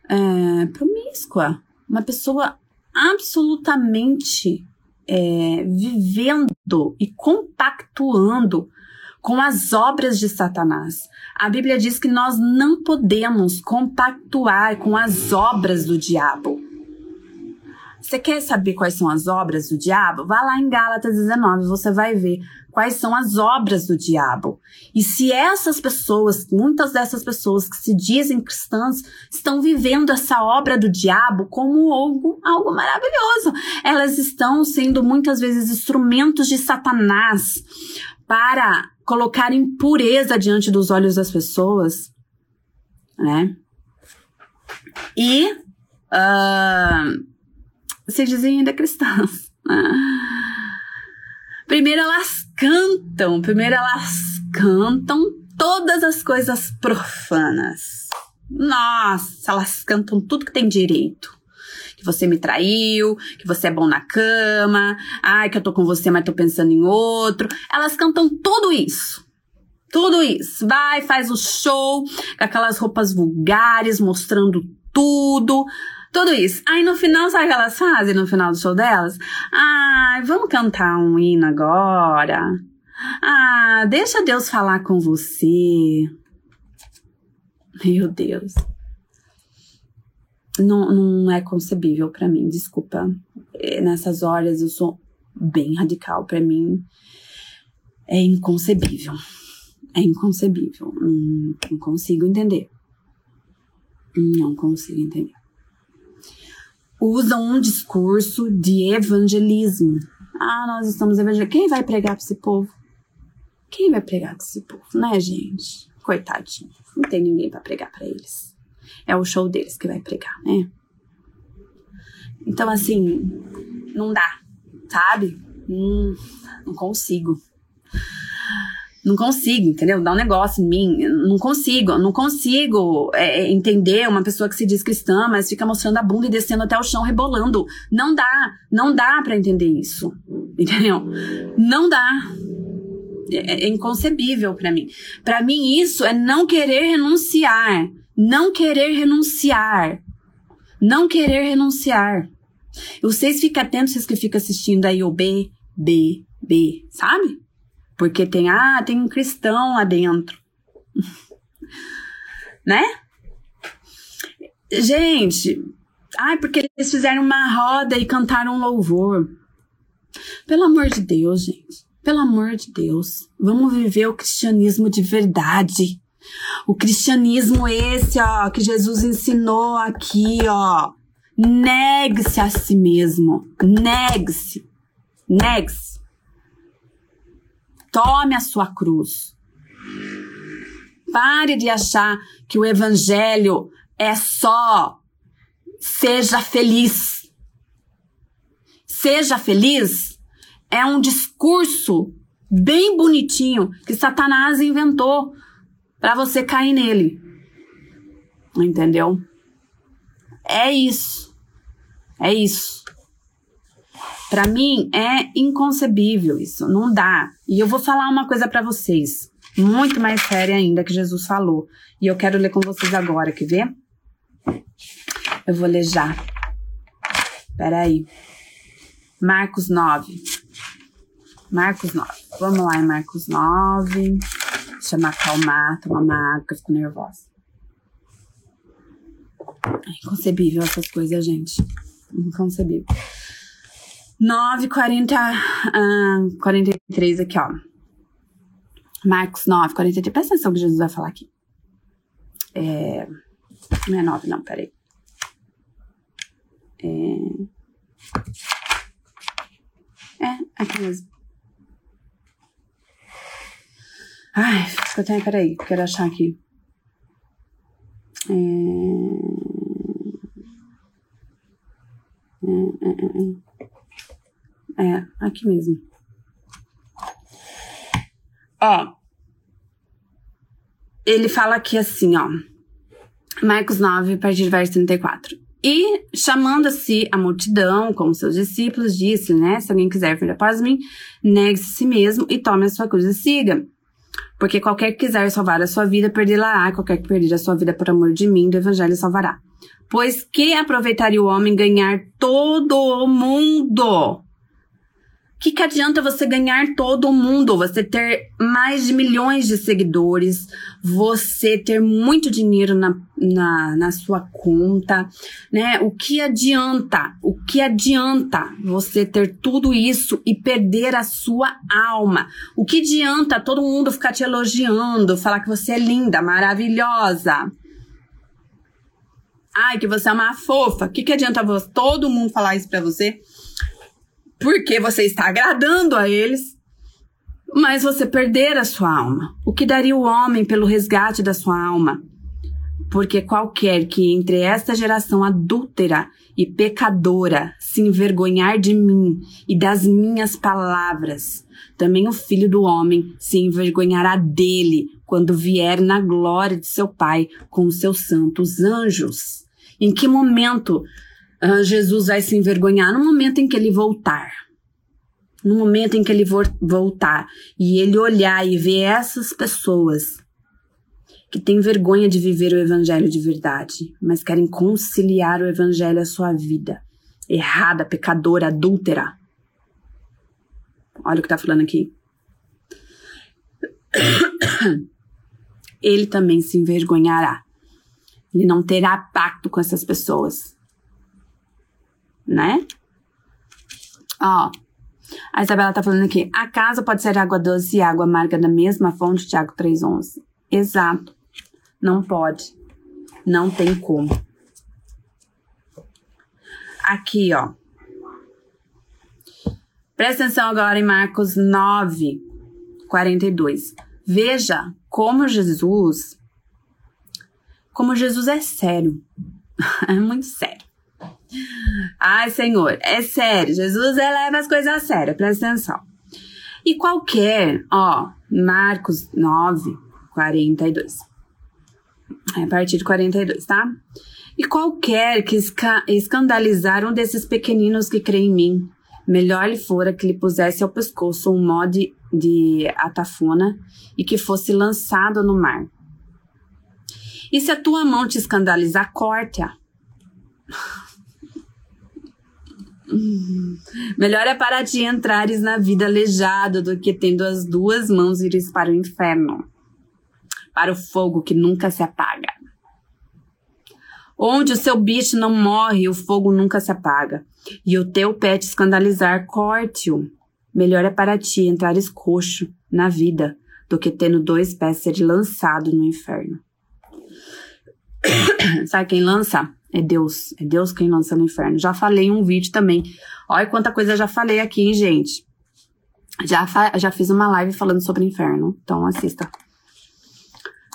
Speaker 1: é, promíscua, uma pessoa absolutamente é, vivendo e compactuando com as obras de Satanás. A Bíblia diz que nós não podemos compactuar com as obras do diabo. Você quer saber quais são as obras do diabo? Vá lá em Gálatas 19, você vai ver quais são as obras do diabo. E se essas pessoas, muitas dessas pessoas que se dizem cristãs, estão vivendo essa obra do diabo como algo, algo maravilhoso. Elas estão sendo muitas vezes instrumentos de Satanás para colocar impureza diante dos olhos das pessoas, né? E uh, se dizem ainda cristãs. Primeiro elas cantam, primeiro elas cantam todas as coisas profanas. Nossa, elas cantam tudo que tem direito que você me traiu, que você é bom na cama, ai, que eu tô com você, mas tô pensando em outro. Elas cantam tudo isso. Tudo isso. Vai, faz o show com aquelas roupas vulgares, mostrando tudo. Tudo isso. Aí no final, sabe o que elas fazem no final do show delas? Ai, vamos cantar um hino agora. Ah, deixa Deus falar com você. Meu Deus não, não é concebível para mim, desculpa. É, nessas horas eu sou bem radical, para mim é inconcebível. É inconcebível. Hum, não consigo entender. Não consigo entender. Usam um discurso de evangelismo. Ah, nós estamos evangelizando. Quem vai pregar para esse povo? Quem vai pregar para esse povo, né, gente? Coitadinho. Não tem ninguém para pregar para eles. É o show deles que vai pregar, né? Então, assim, não dá, sabe? Hum, não consigo. Não consigo, entendeu? Dá um negócio em mim. Não consigo, não consigo é, é, entender uma pessoa que se diz cristã, mas fica mostrando a bunda e descendo até o chão, rebolando. Não dá, não dá para entender isso, entendeu? Não dá. É, é inconcebível para mim. Para mim, isso é não querer renunciar. Não querer renunciar. Não querer renunciar. Vocês ficam atentos, vocês que ficam assistindo aí o B, B, B, sabe? Porque tem, ah, tem um cristão lá dentro. né? Gente, ai, porque eles fizeram uma roda e cantaram louvor. Pelo amor de Deus, gente. Pelo amor de Deus. Vamos viver o cristianismo de verdade. O cristianismo esse, ó, que Jesus ensinou aqui, ó. Negue-se a si mesmo. Negue-se. Negue-se. Tome a sua cruz. Pare de achar que o evangelho é só seja feliz. Seja feliz é um discurso bem bonitinho que Satanás inventou para você cair nele. Entendeu? É isso. É isso. Para mim é inconcebível isso, não dá. E eu vou falar uma coisa para vocês, muito mais séria ainda que Jesus falou. E eu quero ler com vocês agora, quer ver? Eu vou ler já. Peraí. Marcos 9. Marcos 9. Vamos lá em Marcos 9. Deixa eu me acalmar, tomar uma água, que eu fico nervosa. É inconcebível essas coisas, gente inconcebível. 9, 40, uh, 43 aqui, ó. Marcos 9, 43. Presta atenção que Jesus vai falar aqui. É, não é 9, não, peraí. É, é, aqui mesmo. Ai, eu tenho, peraí, quero achar aqui. É, é, é, aqui mesmo. Ó, ele fala aqui assim, ó. Marcos 9, a partir do verso 34. E, chamando-se a multidão, como seus discípulos, disse, né? Se alguém quiser vir após mim, negue-se a si mesmo e tome a sua cruz e siga. Porque qualquer que quiser salvar a sua vida, perdê-la-á. Qualquer que perder a sua vida por amor de mim, do evangelho salvará. Pois que aproveitaria o homem ganhar todo o mundo? Que, que adianta você ganhar todo mundo, você ter mais de milhões de seguidores, você ter muito dinheiro na, na, na sua conta, né? O que adianta? O que adianta você ter tudo isso e perder a sua alma? O que adianta todo mundo ficar te elogiando, falar que você é linda, maravilhosa? Ai, que você é uma fofa. O que, que adianta todo mundo falar isso pra você? Porque você está agradando a eles, mas você perder a sua alma. O que daria o homem pelo resgate da sua alma? Porque qualquer que entre esta geração adúltera e pecadora se envergonhar de mim e das minhas palavras, também o filho do homem se envergonhará dele quando vier na glória de seu Pai com os seus santos anjos. Em que momento uh, Jesus vai se envergonhar? No momento em que ele voltar. No momento em que ele voltar e ele olhar e ver essas pessoas que têm vergonha de viver o evangelho de verdade, mas querem conciliar o evangelho à sua vida, errada, pecadora, adúltera. Olha o que está falando aqui. Ele também se envergonhará. Ele não terá pacto com essas pessoas. Né? Ó, A Isabela tá falando aqui, acaso pode ser água doce e água amarga da mesma fonte, Tiago 3.11? Exato. Não pode. Não tem como. Aqui, ó. Presta atenção agora em Marcos 9, 42. Veja como Jesus, como Jesus é sério. é muito sério. Ai, Senhor, é sério. Jesus leva as coisas a sério, presta atenção. E qualquer, ó, Marcos 9, 42. É a partir de 42, tá? E qualquer que esca escandalizar um desses pequeninos que crê em mim, melhor lhe fora que lhe pusesse ao pescoço um nó de, de atafona e que fosse lançado no mar. E se a tua mão te escandalizar, corte-a. Melhor é para ti entrares na vida aleijado do que tendo as duas mãos ires para o inferno, para o fogo que nunca se apaga. Onde o seu bicho não morre, o fogo nunca se apaga. E o teu pé te escandalizar, corte-o. Melhor é para ti entrares coxo na vida do que tendo dois pés ser lançado no inferno. Sabe quem lança? É Deus. É Deus quem lança no inferno. Já falei em um vídeo também. Olha quanta coisa já falei aqui, hein, gente. Já, já fiz uma live falando sobre inferno. Então assista.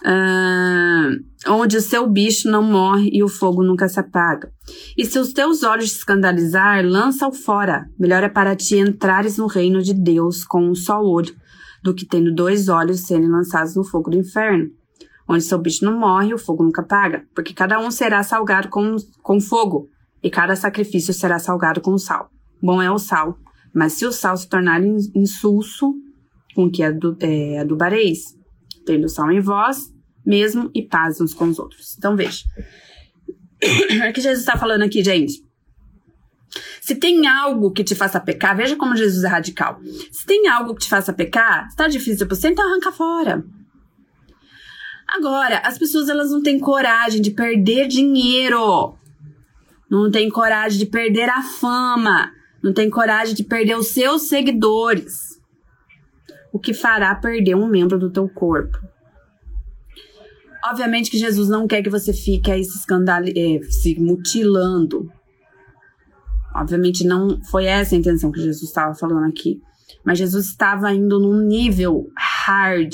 Speaker 1: Uh, onde o seu bicho não morre e o fogo nunca se apaga. E se os teus olhos te escandalizar, lança-o fora. Melhor é para ti entrares no reino de Deus com um só olho, do que tendo dois olhos serem lançados no fogo do inferno. Onde seu bicho não morre o fogo nunca apaga, porque cada um será salgado com, com fogo, e cada sacrifício será salgado com sal. Bom é o sal, mas se o sal se tornar insulso, com que é, adubareis, tendo sal em vós, mesmo e paz uns com os outros. Então veja. O que Jesus está falando aqui, gente? Se tem algo que te faça pecar, veja como Jesus é radical. Se tem algo que te faça pecar, está difícil para você, então arranca fora. Agora, as pessoas elas não têm coragem de perder dinheiro. Não têm coragem de perder a fama. Não têm coragem de perder os seus seguidores. O que fará perder um membro do teu corpo. Obviamente que Jesus não quer que você fique aí se, escandal... É, se mutilando. Obviamente não foi essa a intenção que Jesus estava falando aqui. Mas Jesus estava indo num nível hard,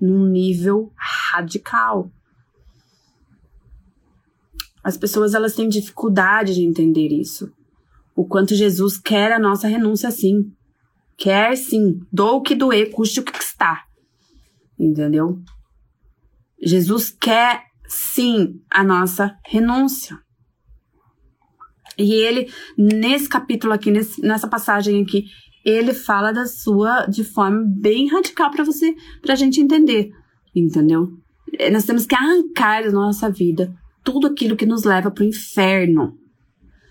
Speaker 1: num nível radical. As pessoas elas têm dificuldade de entender isso. O quanto Jesus quer a nossa renúncia sim. Quer sim, dou o que doer, custe o que está. Entendeu? Jesus quer sim a nossa renúncia. E ele, nesse capítulo aqui, nesse, nessa passagem aqui, ele fala da sua de forma bem radical para você, pra gente entender, entendeu? É, nós temos que arrancar da nossa vida tudo aquilo que nos leva para o inferno.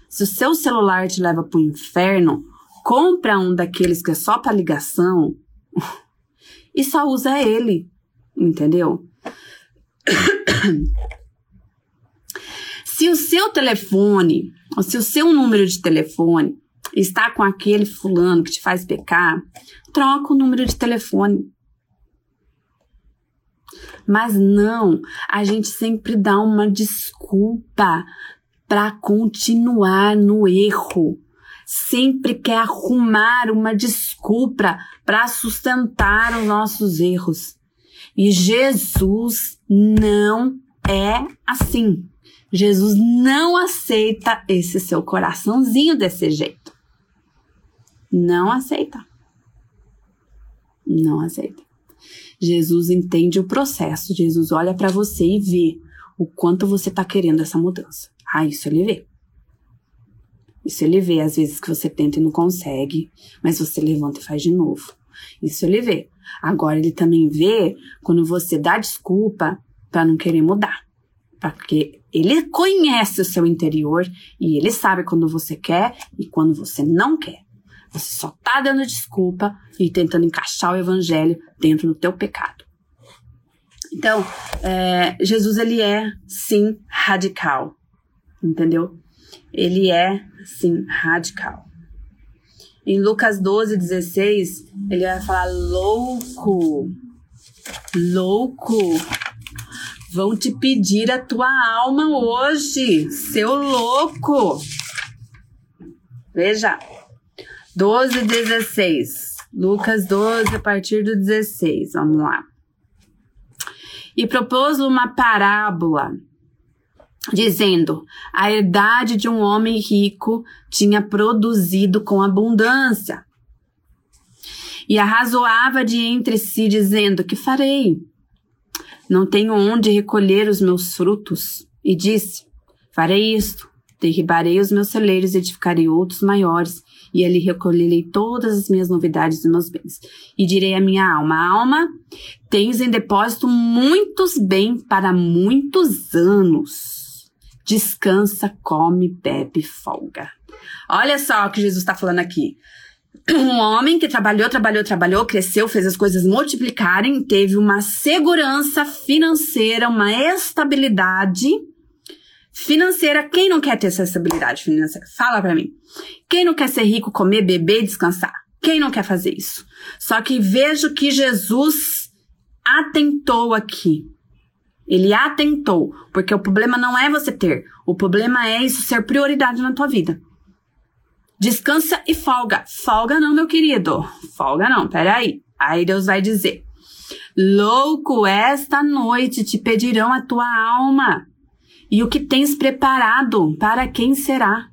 Speaker 1: Se o seu celular te leva para o inferno, compra um daqueles que é só para ligação e só usa ele, entendeu? se o seu telefone, ou se o seu número de telefone está com aquele fulano que te faz pecar, troca o número de telefone. Mas não, a gente sempre dá uma desculpa para continuar no erro. Sempre quer arrumar uma desculpa para sustentar os nossos erros. E Jesus não é assim. Jesus não aceita esse seu coraçãozinho desse jeito. Não aceita. Não aceita. Jesus entende o processo. Jesus olha para você e vê o quanto você está querendo essa mudança. Ah, isso ele vê. Isso ele vê às vezes que você tenta e não consegue, mas você levanta e faz de novo. Isso ele vê. Agora ele também vê quando você dá desculpa para não querer mudar. Porque ele conhece o seu interior e ele sabe quando você quer e quando você não quer. Você só tá dando desculpa e tentando encaixar o evangelho dentro do teu pecado. Então, é, Jesus ele é sim radical, entendeu? Ele é sim radical. Em Lucas 12, 16, ele vai falar: louco, louco, vão te pedir a tua alma hoje, seu louco. Veja, 12, 16. Lucas 12, a partir do 16. Vamos lá. E propôs uma parábola, dizendo: A herdade de um homem rico tinha produzido com abundância. E arrazoava de entre si, dizendo: Que farei? Não tenho onde recolher os meus frutos. E disse: Farei isto: derribarei os meus celeiros e edificarei outros maiores e ali recolherei todas as minhas novidades dos meus bens. E direi à minha alma: Alma, tens em depósito muitos bens para muitos anos. Descansa, come, bebe, folga. Olha só o que Jesus está falando aqui. Um homem que trabalhou, trabalhou, trabalhou, cresceu, fez as coisas multiplicarem, teve uma segurança financeira, uma estabilidade financeira. Quem não quer ter essa estabilidade financeira? Fala para mim. Quem não quer ser rico, comer, beber descansar? Quem não quer fazer isso? Só que vejo que Jesus atentou aqui. Ele atentou, porque o problema não é você ter, o problema é isso ser prioridade na tua vida. Descansa e folga. Folga não, meu querido. Folga não, peraí. Aí Deus vai dizer: Louco, esta noite te pedirão a tua alma e o que tens preparado, para quem será?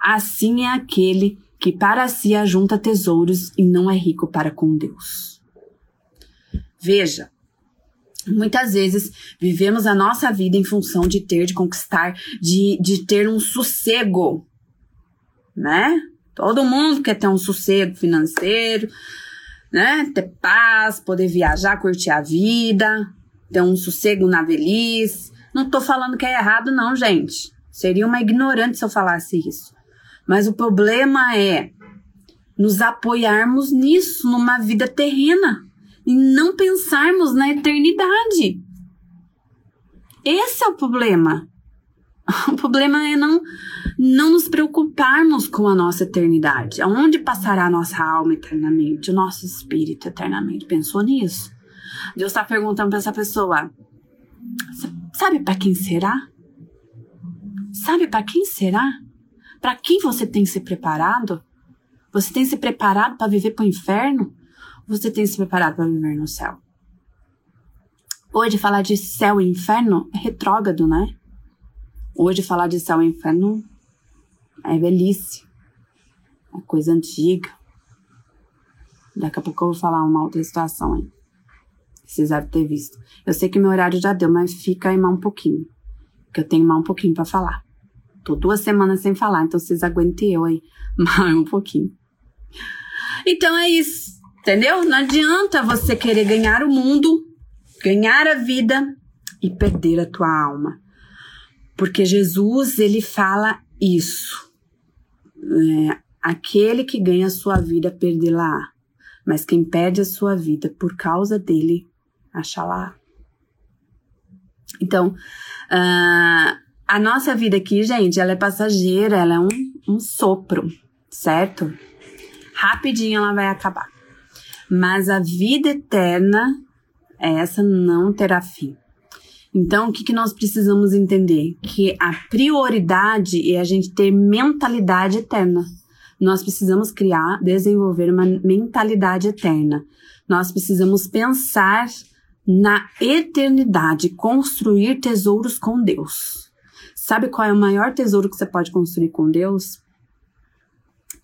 Speaker 1: Assim é aquele que para si ajunta tesouros e não é rico para com Deus. Veja, muitas vezes vivemos a nossa vida em função de ter, de conquistar, de, de ter um sossego, né? Todo mundo quer ter um sossego financeiro, né? Ter paz, poder viajar, curtir a vida, ter um sossego na velhice, não tô falando que é errado, não, gente. Seria uma ignorante se eu falasse isso. Mas o problema é nos apoiarmos nisso, numa vida terrena, e não pensarmos na eternidade. Esse é o problema. O problema é não, não nos preocuparmos com a nossa eternidade. Aonde passará a nossa alma eternamente, o nosso espírito eternamente? Pensou nisso? Deus está perguntando para essa pessoa: Sabe para quem será? Sabe para quem será? Para quem você tem se preparado? Você tem se preparado para viver para o inferno? Você tem se preparado para viver no céu? Hoje falar de céu e inferno é retrógrado, né? Hoje falar de céu e inferno é velhice. É coisa antiga. Daqui a pouco eu vou falar uma outra situação aí. Devem ter visto. Eu sei que meu horário já deu, mas fica aí mais um pouquinho. Que eu tenho mais um pouquinho para falar. Tô duas semanas sem falar, então vocês aguentem eu aí mais um pouquinho. Então é isso, entendeu? Não adianta você querer ganhar o mundo, ganhar a vida e perder a tua alma. Porque Jesus, ele fala isso. É, aquele que ganha a sua vida, perdê-la. Mas quem perde a sua vida por causa dele, Axalá. Então, uh, a nossa vida aqui, gente, ela é passageira, ela é um, um sopro, certo? Rapidinho ela vai acabar. Mas a vida eterna, essa não terá fim. Então, o que, que nós precisamos entender? Que a prioridade é a gente ter mentalidade eterna. Nós precisamos criar, desenvolver uma mentalidade eterna. Nós precisamos pensar na eternidade, construir tesouros com Deus. Sabe qual é o maior tesouro que você pode construir com Deus?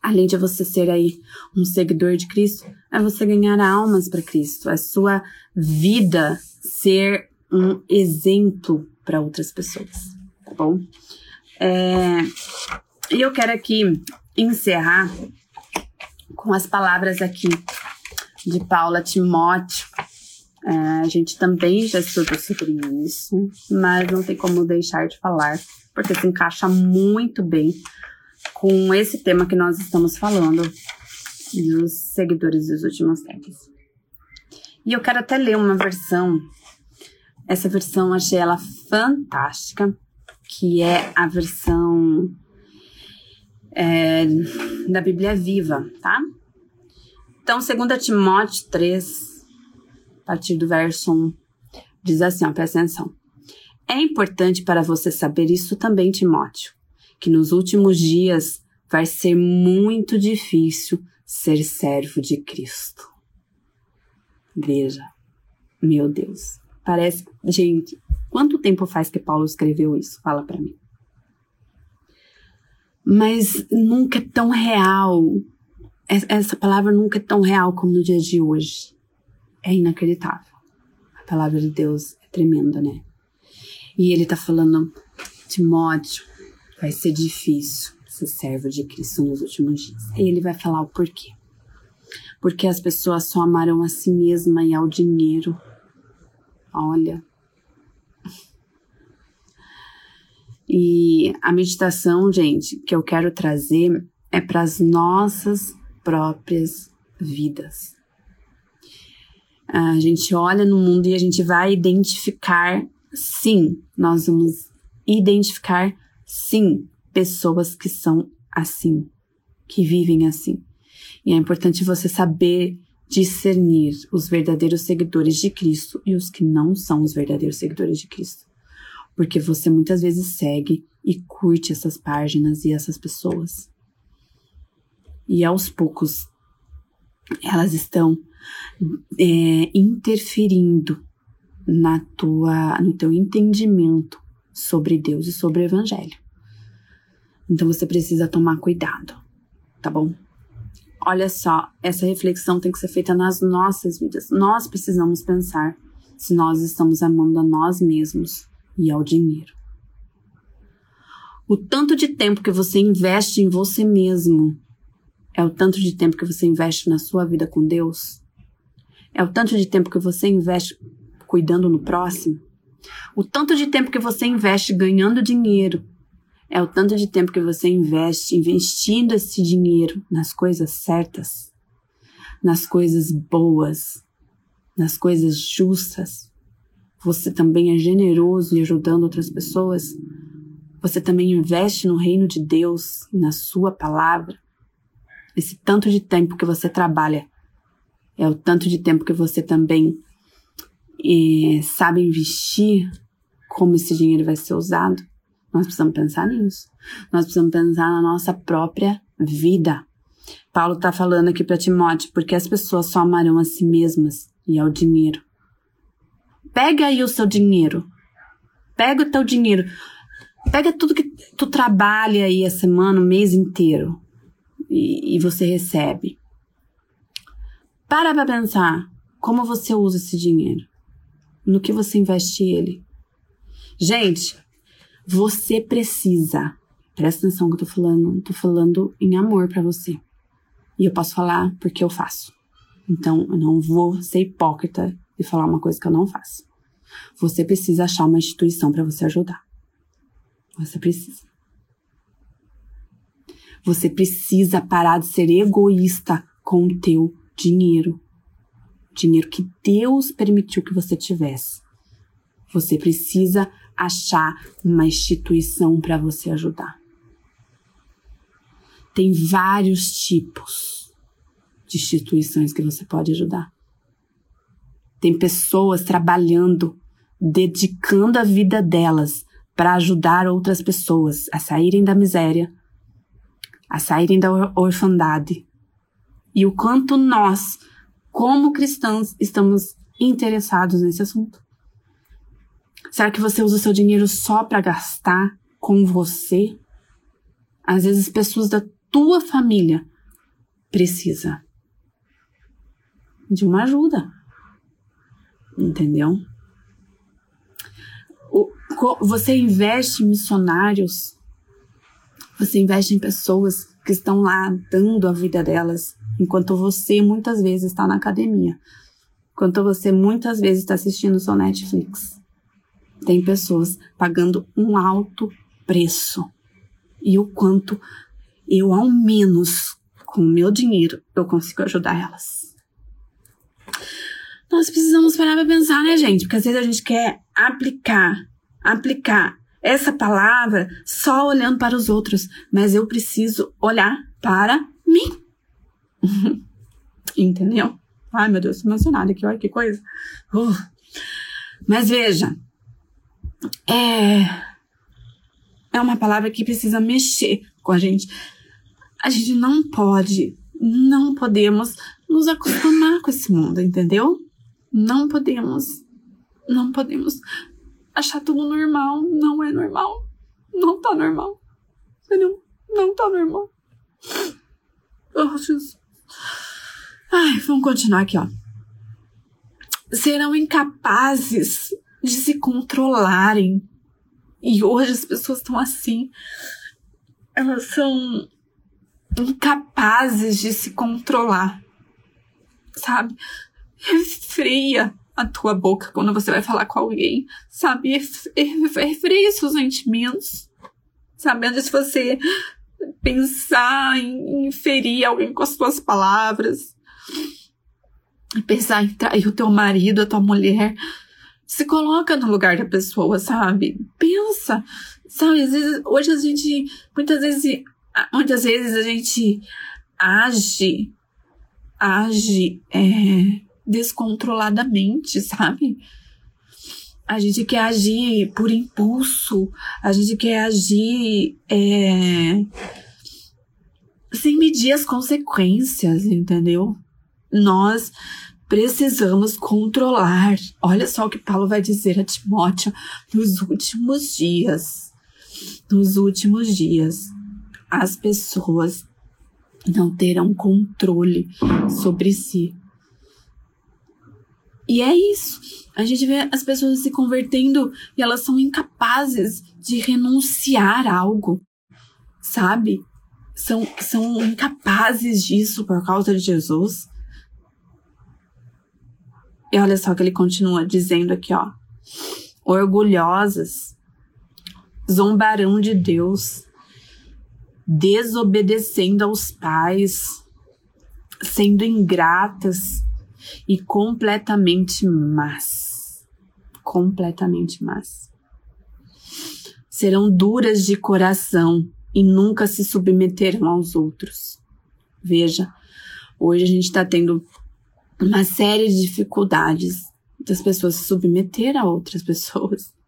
Speaker 1: Além de você ser aí um seguidor de Cristo, é você ganhar almas para Cristo, a sua vida ser um exemplo para outras pessoas, tá bom? É, e eu quero aqui encerrar com as palavras aqui de Paula Timóteo, é, a gente também já estudou sobre isso, mas não tem como deixar de falar, porque se encaixa muito bem com esse tema que nós estamos falando dos seguidores dos últimos tempos. E eu quero até ler uma versão, essa versão achei ela fantástica, que é a versão é, da Bíblia Viva, tá? Então, 2 Timóteo 3, a partir do verso 1, diz assim, ó, presta atenção. É importante para você saber isso também, Timóteo, que nos últimos dias vai ser muito difícil ser servo de Cristo. Veja, meu Deus, parece, gente, quanto tempo faz que Paulo escreveu isso? Fala para mim mas nunca é tão real. Essa palavra nunca é tão real como no dia de hoje. É inacreditável. A palavra de Deus é tremenda, né? E ele tá falando, Timóteo, vai ser difícil ser servo de Cristo nos últimos dias. E ele vai falar o porquê. Porque as pessoas só amarão a si mesma e ao dinheiro. Olha, E a meditação, gente, que eu quero trazer é para as nossas próprias vidas. A gente olha no mundo e a gente vai identificar, sim, nós vamos identificar, sim, pessoas que são assim, que vivem assim. E é importante você saber discernir os verdadeiros seguidores de Cristo e os que não são os verdadeiros seguidores de Cristo porque você muitas vezes segue e curte essas páginas e essas pessoas. E aos poucos elas estão é, interferindo na tua, no teu entendimento sobre Deus e sobre o Evangelho. Então você precisa tomar cuidado, tá bom? Olha só, essa reflexão tem que ser feita nas nossas vidas. Nós precisamos pensar se nós estamos amando a nós mesmos e ao dinheiro. O tanto de tempo que você investe em você mesmo é o tanto de tempo que você investe na sua vida com Deus? É o tanto de tempo que você investe cuidando no próximo? O tanto de tempo que você investe ganhando dinheiro é o tanto de tempo que você investe investindo esse dinheiro nas coisas certas, nas coisas boas, nas coisas justas, você também é generoso e ajudando outras pessoas? Você também investe no reino de Deus e na sua palavra? Esse tanto de tempo que você trabalha é o tanto de tempo que você também é, sabe investir como esse dinheiro vai ser usado? Nós precisamos pensar nisso. Nós precisamos pensar na nossa própria vida. Paulo está falando aqui para Timóteo, porque as pessoas só amarão a si mesmas e ao dinheiro. Pega aí o seu dinheiro. Pega o teu dinheiro. Pega tudo que tu trabalha aí a semana, o mês inteiro. E, e você recebe. Para pra pensar como você usa esse dinheiro. No que você investe ele. Gente, você precisa. Presta atenção que eu tô falando. Tô falando em amor para você. E eu posso falar porque eu faço. Então, eu não vou ser hipócrita e falar uma coisa que eu não faço. Você precisa achar uma instituição para você ajudar. Você precisa. Você precisa parar de ser egoísta com o teu dinheiro. Dinheiro que Deus permitiu que você tivesse. Você precisa achar uma instituição para você ajudar. Tem vários tipos de instituições que você pode ajudar. Tem pessoas trabalhando, dedicando a vida delas para ajudar outras pessoas a saírem da miséria, a saírem da orfandade. E o quanto nós, como cristãos, estamos interessados nesse assunto. Será que você usa o seu dinheiro só para gastar com você? Às vezes pessoas da tua família precisa de uma ajuda entendeu? O, você investe em missionários, você investe em pessoas que estão lá dando a vida delas, enquanto você muitas vezes está na academia, enquanto você muitas vezes está assistindo seu Netflix. Tem pessoas pagando um alto preço. E o quanto eu, ao menos, com o meu dinheiro, eu consigo ajudar elas nós precisamos parar pra pensar, né, gente? Porque às vezes a gente quer aplicar, aplicar essa palavra só olhando para os outros, mas eu preciso olhar para mim. Entendeu? Ai, meu Deus, emocionada aqui, olha que coisa. Uh. Mas veja, é, é uma palavra que precisa mexer com a gente. A gente não pode, não podemos nos acostumar com esse mundo, entendeu? Não podemos, não podemos achar tudo normal. Não é normal. Não tá normal. Entendeu? Não tá normal. Oh, Jesus. Ai, vamos continuar aqui, ó. Serão incapazes de se controlarem. E hoje as pessoas estão assim. Elas são incapazes de se controlar. Sabe? Refreia a tua boca quando você vai falar com alguém, sabe? Refreia seus sentimentos, sabe? Antes de você pensar em, ferir alguém com as suas palavras, pensar em trair o teu marido, a tua mulher, se coloca no lugar da pessoa, sabe? Pensa, sabe? Às vezes, hoje a gente, muitas vezes, muitas vezes a gente age, age, é, descontroladamente, sabe? A gente quer agir por impulso, a gente quer agir é, sem medir as consequências, entendeu? Nós precisamos controlar. Olha só o que Paulo vai dizer a Timóteo nos últimos dias. Nos últimos dias, as pessoas não terão controle sobre si. E é isso. A gente vê as pessoas se convertendo e elas são incapazes de renunciar a algo, sabe? São, são incapazes disso por causa de Jesus. E olha só que ele continua dizendo aqui, ó. Orgulhosas zombarão de Deus, desobedecendo aos pais, sendo ingratas, e completamente más. Completamente más. Serão duras de coração e nunca se submeterão aos outros. Veja, hoje a gente está tendo uma série de dificuldades das pessoas se submeter a outras pessoas.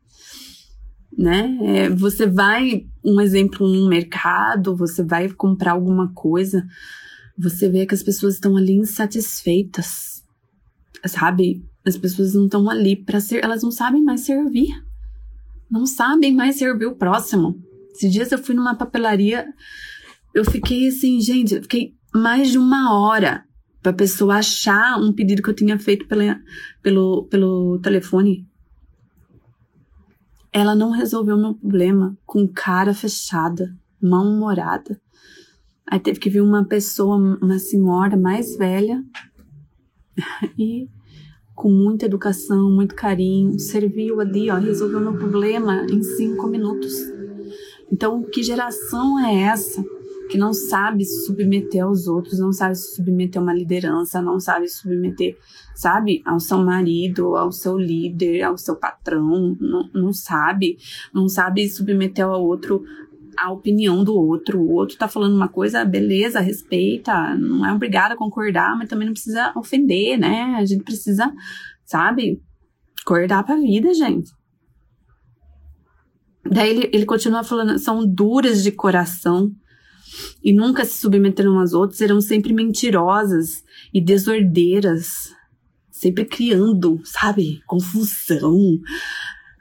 Speaker 1: Né? É, você vai, um exemplo, num mercado, você vai comprar alguma coisa, você vê que as pessoas estão ali insatisfeitas sabe? As pessoas não estão ali para ser, elas não sabem mais servir. Não sabem mais servir o próximo. Esses dias eu fui numa papelaria, eu fiquei assim, gente, eu fiquei mais de uma hora para a pessoa achar um pedido que eu tinha feito pela, pelo, pelo telefone. Ela não resolveu meu problema com cara fechada, mal-humorada. Aí teve que vir uma pessoa, uma senhora mais velha, e com muita educação, muito carinho, serviu ali, ó, resolveu meu problema em cinco minutos. Então, que geração é essa que não sabe se submeter aos outros, não sabe se submeter a uma liderança, não sabe se submeter, sabe, ao seu marido, ao seu líder, ao seu patrão, não, não sabe, não sabe submeter ao outro a opinião do outro. O outro tá falando uma coisa, beleza, respeita, não é obrigado a concordar, mas também não precisa ofender, né? A gente precisa, sabe, acordar pra vida, gente. Daí ele, ele continua falando, são duras de coração e nunca se submeteram às outras, serão sempre mentirosas e desordeiras, sempre criando, sabe, confusão,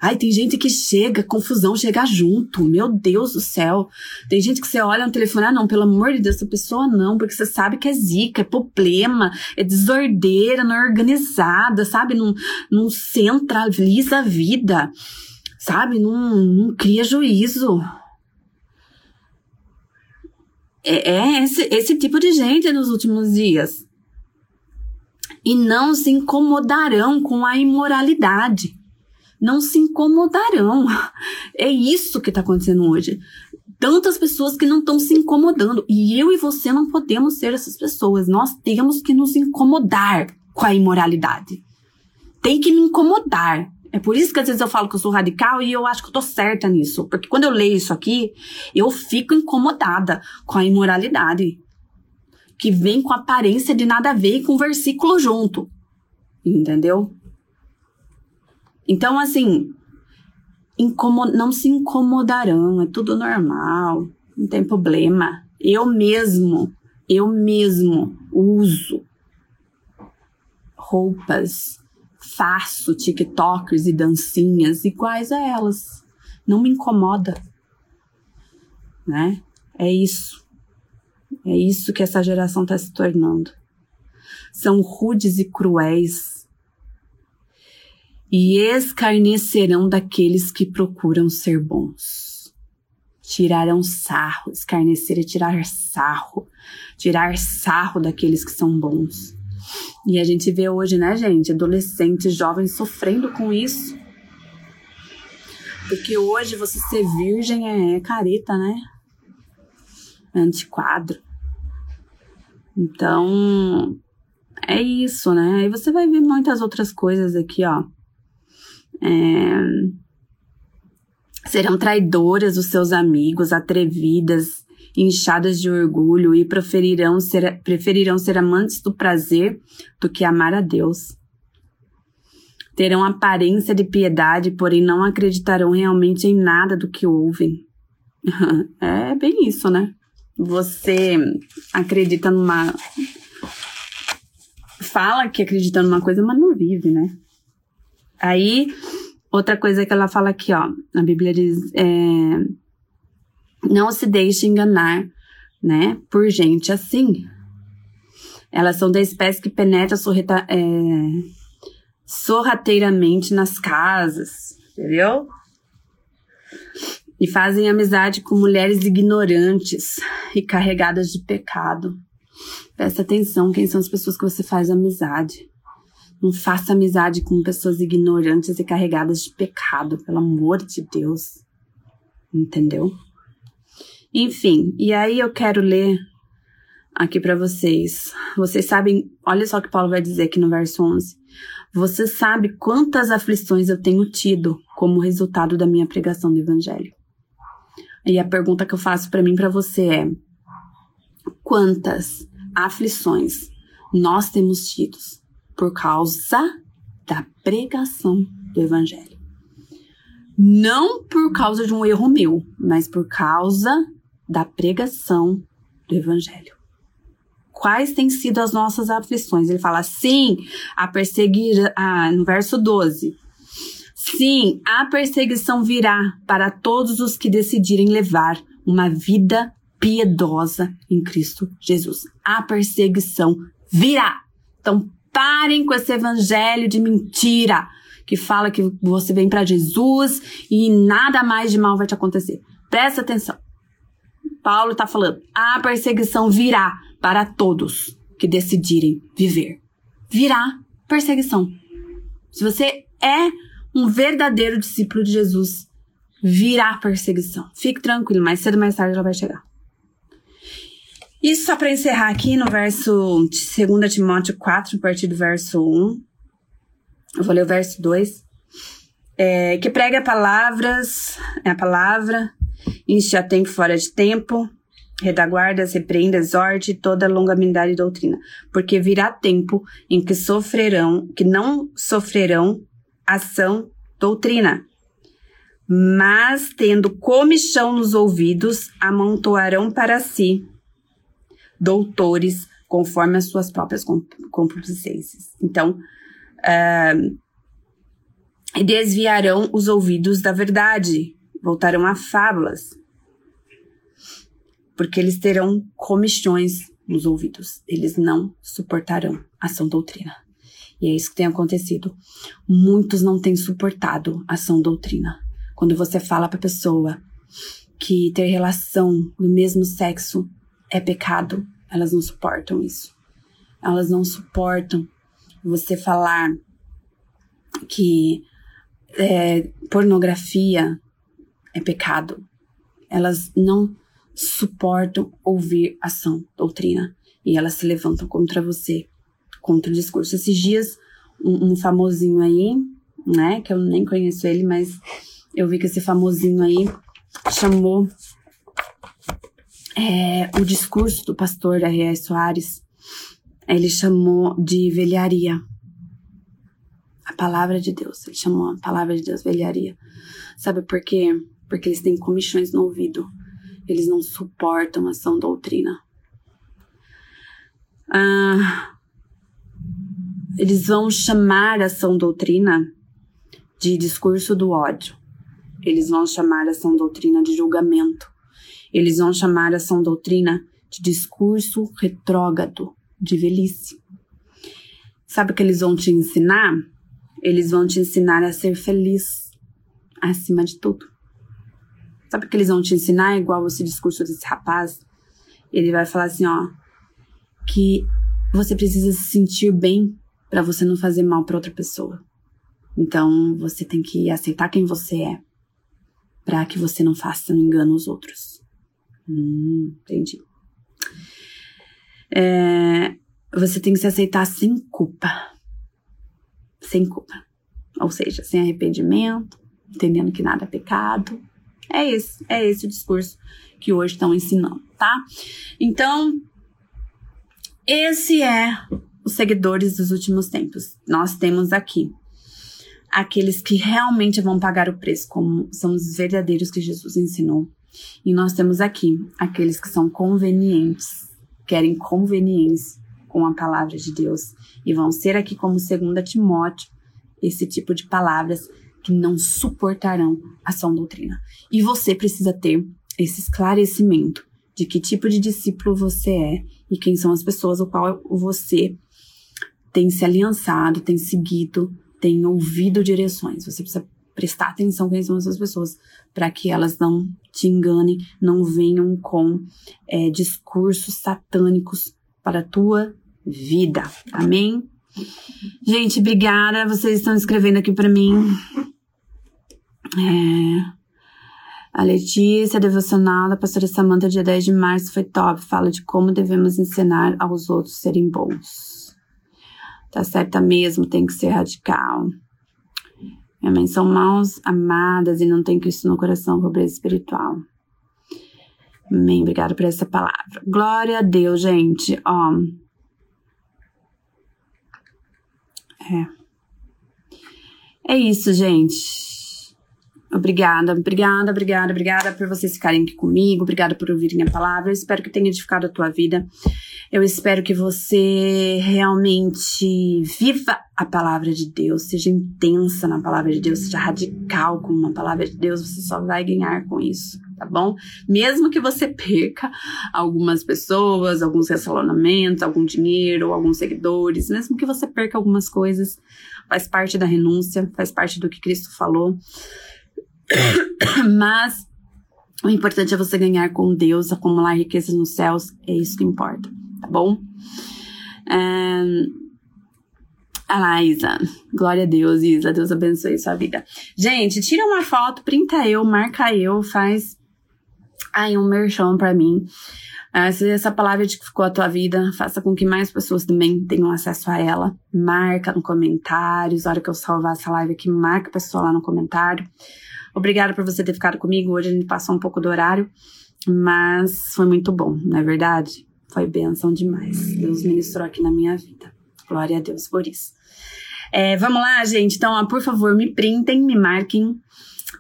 Speaker 1: Ai, tem gente que chega, confusão, chega junto. Meu Deus do céu. Tem gente que você olha no telefone, ah, não, pelo amor de Deus, essa pessoa não, porque você sabe que é zica, é problema, é desordeira, não é organizada, sabe? Não, não centraliza a vida, sabe? Não, não cria juízo. É, é esse, esse tipo de gente nos últimos dias. E não se incomodarão com a imoralidade não se incomodarão. É isso que está acontecendo hoje. Tantas pessoas que não estão se incomodando. E eu e você não podemos ser essas pessoas. Nós temos que nos incomodar com a imoralidade. Tem que me incomodar. É por isso que às vezes eu falo que eu sou radical e eu acho que eu tô certa nisso. Porque quando eu leio isso aqui, eu fico incomodada com a imoralidade. Que vem com aparência de nada a ver e com versículo junto. Entendeu? Então, assim, não se incomodarão, é tudo normal, não tem problema. Eu mesmo, eu mesmo uso roupas faço TikTokers e dancinhas iguais a elas. Não me incomoda. Né? É isso. É isso que essa geração está se tornando. São rudes e cruéis. E escarnecerão daqueles que procuram ser bons. Tirarão sarro. Escarnecer é tirar sarro. Tirar sarro daqueles que são bons e a gente vê hoje, né, gente, adolescentes, jovens sofrendo com isso. Porque hoje você ser virgem é careta, né? É antiquadro. Então, é isso, né? Aí você vai ver muitas outras coisas aqui, ó. É... Serão traidoras os seus amigos, atrevidas, inchadas de orgulho e preferirão ser, preferirão ser amantes do prazer do que amar a Deus. Terão aparência de piedade, porém não acreditarão realmente em nada do que ouvem. é bem isso, né? Você acredita numa. Fala que acredita numa coisa, mas não vive, né? Aí, outra coisa que ela fala aqui, ó. A Bíblia diz. É, não se deixe enganar, né, por gente assim. Elas são da espécie que penetra sorreta, é, sorrateiramente nas casas, entendeu? E fazem amizade com mulheres ignorantes e carregadas de pecado. Presta atenção quem são as pessoas que você faz amizade. Não faça amizade com pessoas ignorantes e carregadas de pecado, pelo amor de Deus. Entendeu? Enfim, e aí eu quero ler aqui para vocês. Vocês sabem, olha só o que Paulo vai dizer aqui no verso 11. Você sabe quantas aflições eu tenho tido como resultado da minha pregação do evangelho. E a pergunta que eu faço para mim para você é: quantas aflições nós temos tido por causa da pregação do evangelho? Não por causa de um erro meu, mas por causa da pregação do Evangelho. Quais têm sido as nossas aflições? Ele fala, sim, a perseguir, ah, no verso 12. Sim, a perseguição virá para todos os que decidirem levar uma vida piedosa em Cristo Jesus. A perseguição virá. Então, parem com esse evangelho de mentira que fala que você vem para Jesus e nada mais de mal vai te acontecer. Presta atenção. Paulo está falando: a perseguição virá para todos que decidirem viver. Virá perseguição. Se você é um verdadeiro discípulo de Jesus, virá perseguição. Fique tranquilo, mais cedo ou mais tarde ela vai chegar. E só para encerrar aqui no verso 2 Timóteo 4, a partir do verso 1. Eu vou ler o verso 2. É, que prega palavras, é a palavra, Inste a tempo fora de tempo, redaguardas, repreenda, exorte toda longanimidade e doutrina, porque virá tempo em que sofrerão, que não sofrerão ação doutrina, mas tendo comichão nos ouvidos, amontoarão para si doutores conforme as suas próprias concupiscências. Então, uh, desviarão os ouvidos da verdade, voltarão a fábulas, porque eles terão comichões nos ouvidos, eles não suportarão a sã doutrina. E é isso que tem acontecido. Muitos não têm suportado a sã doutrina. Quando você fala para pessoa que ter relação do mesmo sexo é pecado, elas não suportam isso. Elas não suportam você falar que é, pornografia é pecado. Elas não suportam ouvir ação, doutrina, e elas se levantam contra você, contra o discurso. Esses dias, um, um famosinho aí, né? Que eu nem conheço ele, mas eu vi que esse famosinho aí chamou é, o discurso do pastor R.R. Soares. Ele chamou de velharia. A palavra de Deus. Ele chamou a palavra de Deus velharia. Sabe por quê? Porque eles têm comichões no ouvido. Eles não suportam a sã doutrina. Ah, eles vão chamar a sã doutrina de discurso do ódio. Eles vão chamar a sã doutrina de julgamento. Eles vão chamar a sã doutrina de discurso retrógrado, de velhice. Sabe o que eles vão te ensinar? Eles vão te ensinar a ser feliz acima de tudo. Sabe o que eles vão te ensinar? Igual esse discurso desse rapaz. Ele vai falar assim, ó, que você precisa se sentir bem para você não fazer mal para outra pessoa. Então, você tem que aceitar quem você é, para que você não faça engano aos outros. Hum, entendi. É, você tem que se aceitar sem culpa. Sem culpa. Ou seja, sem arrependimento, entendendo que nada é pecado. É esse, é esse o discurso que hoje estão ensinando, tá? Então, esse é os seguidores dos últimos tempos. Nós temos aqui aqueles que realmente vão pagar o preço, como são os verdadeiros que Jesus ensinou. E nós temos aqui aqueles que são convenientes, querem conveniência com a palavra de Deus e vão ser aqui como segunda Timóteo, esse tipo de palavras que não suportarão a sã doutrina. E você precisa ter esse esclarecimento de que tipo de discípulo você é e quem são as pessoas ao qual você tem se aliançado, tem seguido, tem ouvido direções. Você precisa prestar atenção são essas pessoas para que elas não te enganem, não venham com é, discursos satânicos para a tua vida. Amém? Gente, obrigada. Vocês estão escrevendo aqui para mim. É, a Letícia, devocional da pastora Samanta, dia 10 de março, foi top. Fala de como devemos ensinar aos outros serem bons. Tá certa mesmo, tem que ser radical. Minha mãe são mãos amadas e não tem Cristo no coração, pobreza espiritual. Amém. Obrigada por essa palavra. Glória a Deus, gente. Ó. É. É isso, gente. Obrigada, obrigada, obrigada, obrigada por vocês ficarem aqui comigo, obrigada por ouvirem a palavra. Eu espero que tenha edificado a tua vida. Eu espero que você realmente viva a palavra de Deus, seja intensa na palavra de Deus, seja radical com uma palavra de Deus, você só vai ganhar com isso, tá bom? Mesmo que você perca algumas pessoas, alguns relacionamentos, algum dinheiro, alguns seguidores, mesmo que você perca algumas coisas, faz parte da renúncia, faz parte do que Cristo falou. Mas o importante é você ganhar com Deus, acumular riquezas nos céus, é isso que importa, tá bom? Ah lá, Isa. Glória a Deus, Isa. Deus abençoe sua vida. Gente, tira uma foto, printa eu, marca eu, faz aí um merchan pra mim. Uh, se essa palavra edificou a tua vida, faça com que mais pessoas também tenham acesso a ela. Marca no comentários. Na hora que eu salvar essa live aqui, marca a pessoa lá no comentário. Obrigada por você ter ficado comigo. Hoje a gente passou um pouco do horário, mas foi muito bom, não é verdade? Foi bênção demais. Deus ministrou aqui na minha vida. Glória a Deus por isso. É, vamos lá, gente. Então, ó, por favor, me printem, me marquem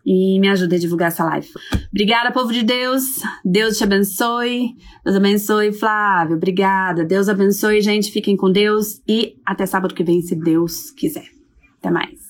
Speaker 1: e me ajudem a divulgar essa live. Obrigada, povo de Deus. Deus te abençoe. Deus abençoe, Flávio. Obrigada. Deus abençoe, gente. Fiquem com Deus e até sábado que vem, se Deus quiser. Até mais.